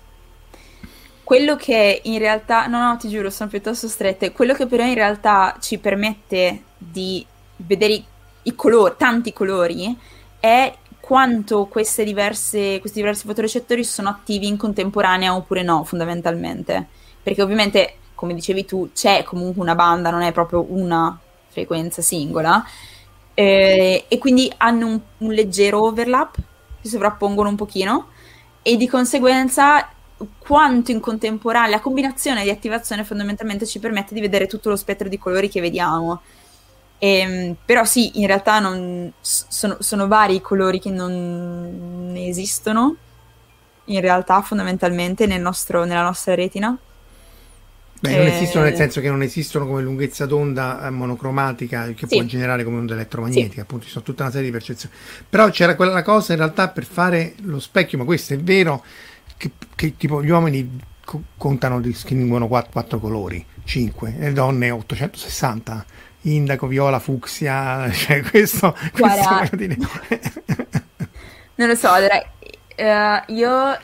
Quello che in realtà, no, no, ti giuro, sono piuttosto strette. Quello che però in realtà ci permette di vedere i, i colori, tanti colori, è quanto diverse, questi diversi fotorecettori sono attivi in contemporanea oppure no, fondamentalmente. Perché ovviamente, come dicevi tu, c'è comunque una banda, non è proprio una frequenza singola, eh, e quindi hanno un, un leggero overlap, si sovrappongono un pochino, e di conseguenza quanto in contemporanea la combinazione di attivazione fondamentalmente ci permette di vedere tutto lo spettro di colori che vediamo. E, ehm, però sì, in realtà non, sono, sono, vari i colori che non esistono, in realtà fondamentalmente nel nostro, nella nostra retina. Beh, non esistono nel eh. senso che non esistono come lunghezza d'onda eh, monocromatica che sì. può generare come onda elettromagnetica, sì. appunto ci sono tutta una serie di percezioni. Però c'era quella cosa in realtà per fare lo specchio, ma questo è vero, che, che tipo gli uomini co- contano, distinguono quattro, quattro colori, 5, le donne 860, indaco, viola, fucsia, cioè questo... Guarda, questo non lo so, allora, uh, io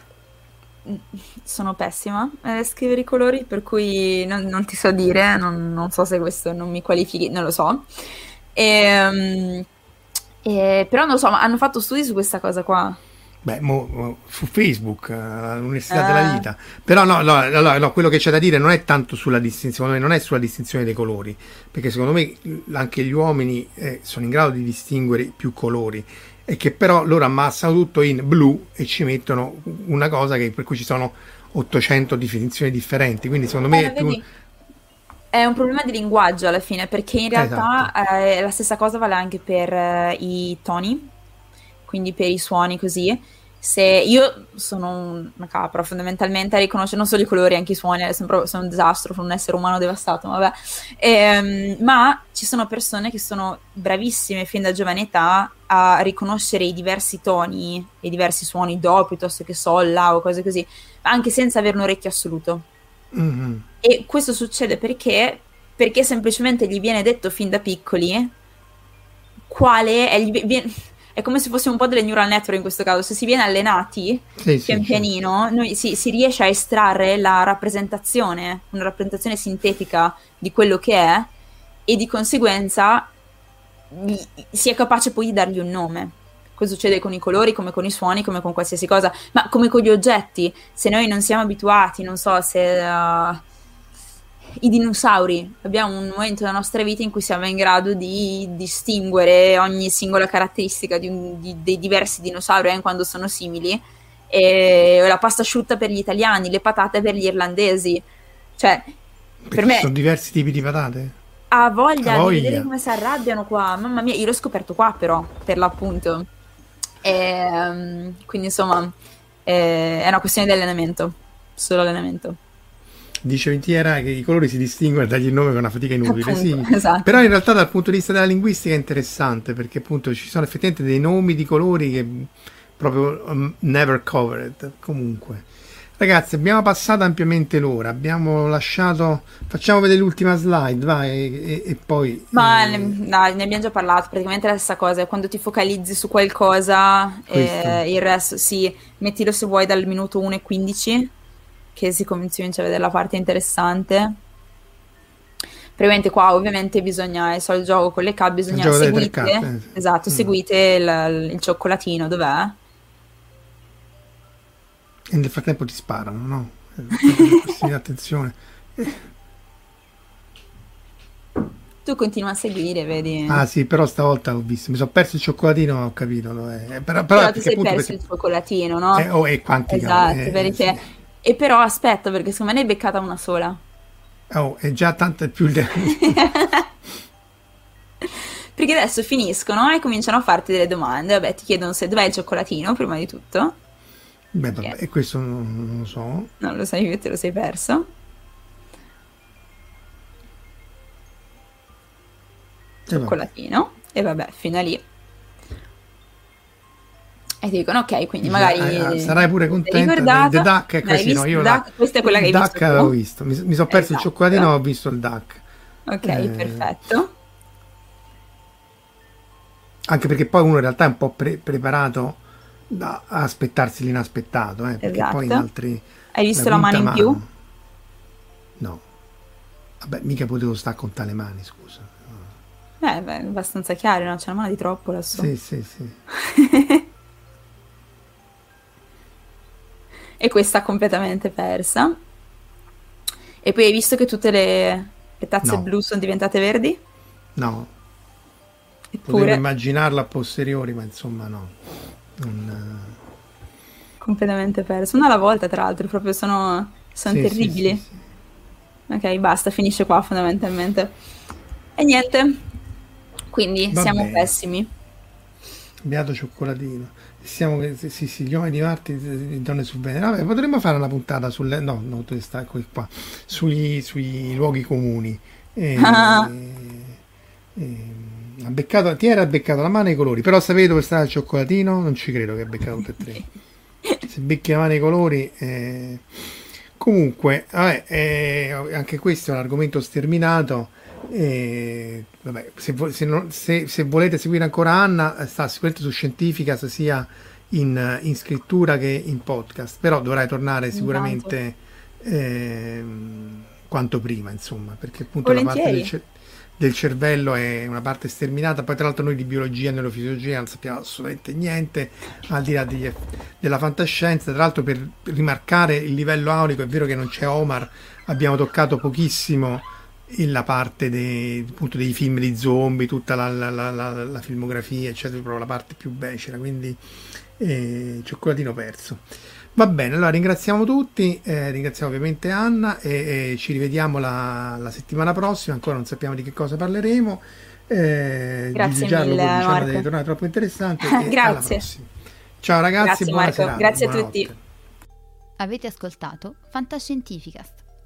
sono pessima a scrivere i colori, per cui non, non ti so dire, non, non, so se questo non mi qualifichi, non lo so. E, um, e, però non lo so, ma hanno fatto studi su questa cosa qua. Beh, mo, mo, su Facebook, all'Università uh. della eh. Vita. Però no, no, no, no, quello che c'è da dire non è tanto sulla distinzione, non è sulla distinzione dei colori, perché secondo me anche gli uomini eh, sono in grado di distinguere più colori e che però loro ammassano tutto in blu e ci mettono una cosa che, per cui ci sono 800 definizioni differenti, quindi secondo me eh, è un problema di linguaggio alla fine, perché in realtà esatto. eh, la stessa cosa vale anche per eh, i toni, quindi per i suoni così se io sono una capra fondamentalmente a riconoscere non solo i colori, anche i suoni, sono, sono un disastro, sono un essere umano devastato, vabbè. E, ehm, ma ci sono persone che sono bravissime fin da giovane età a riconoscere i diversi toni e i diversi suoni do piuttosto che sol, la o cose così, anche senza avere un orecchio assoluto. Mm-hmm. E questo succede perché? Perché semplicemente gli viene detto fin da piccoli quale è, viene, è come se fosse un po' delle neural network in questo caso, se si viene allenati sì, pian sì, pianino, sì. Noi, si, si, riesce a estrarre la rappresentazione, una rappresentazione sintetica di quello che è e di conseguenza si è capace poi di dargli un nome. Questo succede con i colori, come con i suoni, come con qualsiasi cosa, ma come con gli oggetti. Se noi non siamo abituati, non so, se... Uh, i dinosauri. Abbiamo un momento della nostra vita in cui siamo in grado di distinguere ogni singola caratteristica di un, di, dei diversi dinosauri, anche quando sono simili. E la pasta asciutta per gli italiani, le patate per gli irlandesi. Cioè, Perché per me... Sono diversi tipi di patate? Ha voglia, voglia, di vedere come si arrabbiano qua. Mamma mia, io l'ho scoperto qua però, per l'appunto. E, um, quindi insomma, è, è una questione di allenamento, solo allenamento dice Ventiera che i colori si distinguono dagli nome con una fatica inutile. Appunto, sì. esatto. Però in realtà dal punto di vista della linguistica è interessante perché appunto ci sono effettivamente dei nomi di colori che proprio um, never covered. Comunque. Ragazzi, abbiamo passato ampiamente l'ora, abbiamo lasciato... Facciamo vedere l'ultima slide, vai, e, e poi... Ma eh... ne, no, ne abbiamo già parlato, praticamente è la stessa cosa, quando ti focalizzi su qualcosa, eh, il resto, sì, mettilo se vuoi dal minuto 1 e 15 che si comincia a vedere la parte interessante. Praticamente qua ovviamente bisogna, è solo il gioco con le carte, bisogna seguite, carte, sì. esatto, mm. seguite il, il, cioccolatino, dov'è? E nel frattempo ti sparano, no? attenzione. Tu continui a seguire, vedi? Ah sì, però stavolta ho visto, mi sono perso il cioccolatino, ho capito dov'è. Però, però, però ti sei perso perché... il cioccolatino, no? Eh, oh, e quanti Esatto, eh, perché... Sì e però aspetta, perché secondo me ne hai beccata una sola. Oh, è già tanto più... Perché adesso finiscono e cominciano a farti delle domande. Vabbè, ti chiedono se dov'è il cioccolatino, prima di tutto. Beh, vabbè, e questo non, non, lo so. Non lo sai, te lo sei perso. Cioccolatino. Vabbè. E vabbè, fino a lì e ti dicono ok, quindi magari eh, sarai pure contenta del The Duck è così, no? Io la, questa è quella che hai Duck visto. visto, mi, mi sono perso esatto. il cioccolatino, ho visto il Duck. Ok, eh, perfetto. Anche perché poi uno in realtà è un po' pre- preparato da aspettarsi l'inaspettato, eh, perché esatto. poi in altri Hai visto la, la mano in mano. più? No. Vabbè, mica potevo stare con tale mani, scusa. Eh, beh, è abbastanza chiaro, no? C'è una mano di troppo lassù. Sì, sì, sì. e questa completamente persa. E poi hai visto che tutte le, le tazze no. blu sono diventate verdi? No. Eppure... Potevo immaginarla a posteriori, ma insomma no. Non... Completamente perso. Una alla volta, tra l'altro, proprio sono, sono sì, terribili. Sì, sì, ok, basta, finisce qua fondamentalmente. E niente. Quindi Va siamo bene. pessimi. Beato cioccolatino. Siamo, sì, sì, gli uomini di Marte, le donne su Venere. Vabbè, potremmo fare una puntata sulle. No, no, tu stai qui qua. Sui, sui luoghi comuni. E, Ah. e, ha beccato, ti era beccato la mano e i colori. Però sapete dove sta il cioccolatino? Non ci credo che ha beccato tutte e tre. Se becchi la mano e i colori. eh. Comunque, vabbè, eh, anche questo è un argomento sterminato. E, vabbè, se, se, non- se- se volete seguire ancora Anna, eh, sta sicuramente su Scientificas sia in, in scrittura che in podcast, però dovrai tornare sicuramente ehm, quanto prima, insomma, perché appunto la parte del, Volentieri. cer- del cervello è una parte sterminata. Poi, tra l'altro, noi di biologia e neurofisiologia non sappiamo assolutamente niente, al di là degli- della fantascienza. Tra l'altro, per rimarcare il livello aurico, è vero che non c'è Omar, abbiamo toccato pochissimo la parte dei, appunto, dei film di zombie, tutta la, la- la- la- la filmografia, eccetera, proprio la parte più becera, quindi eh, cioccolatino perso. Va bene, allora ringraziamo tutti, eh, ringraziamo ovviamente Anna e, e ci rivediamo la, la settimana prossima, ancora non sappiamo di che cosa parleremo. Eh, Grazie Giallo, mille, Marco. deve tornare troppo interessante. alla Grazie. prossima. Ciao ragazzi, Grazie, buona Marco. serata, Grazie a tutti. Avete ascoltato Fantascientificast,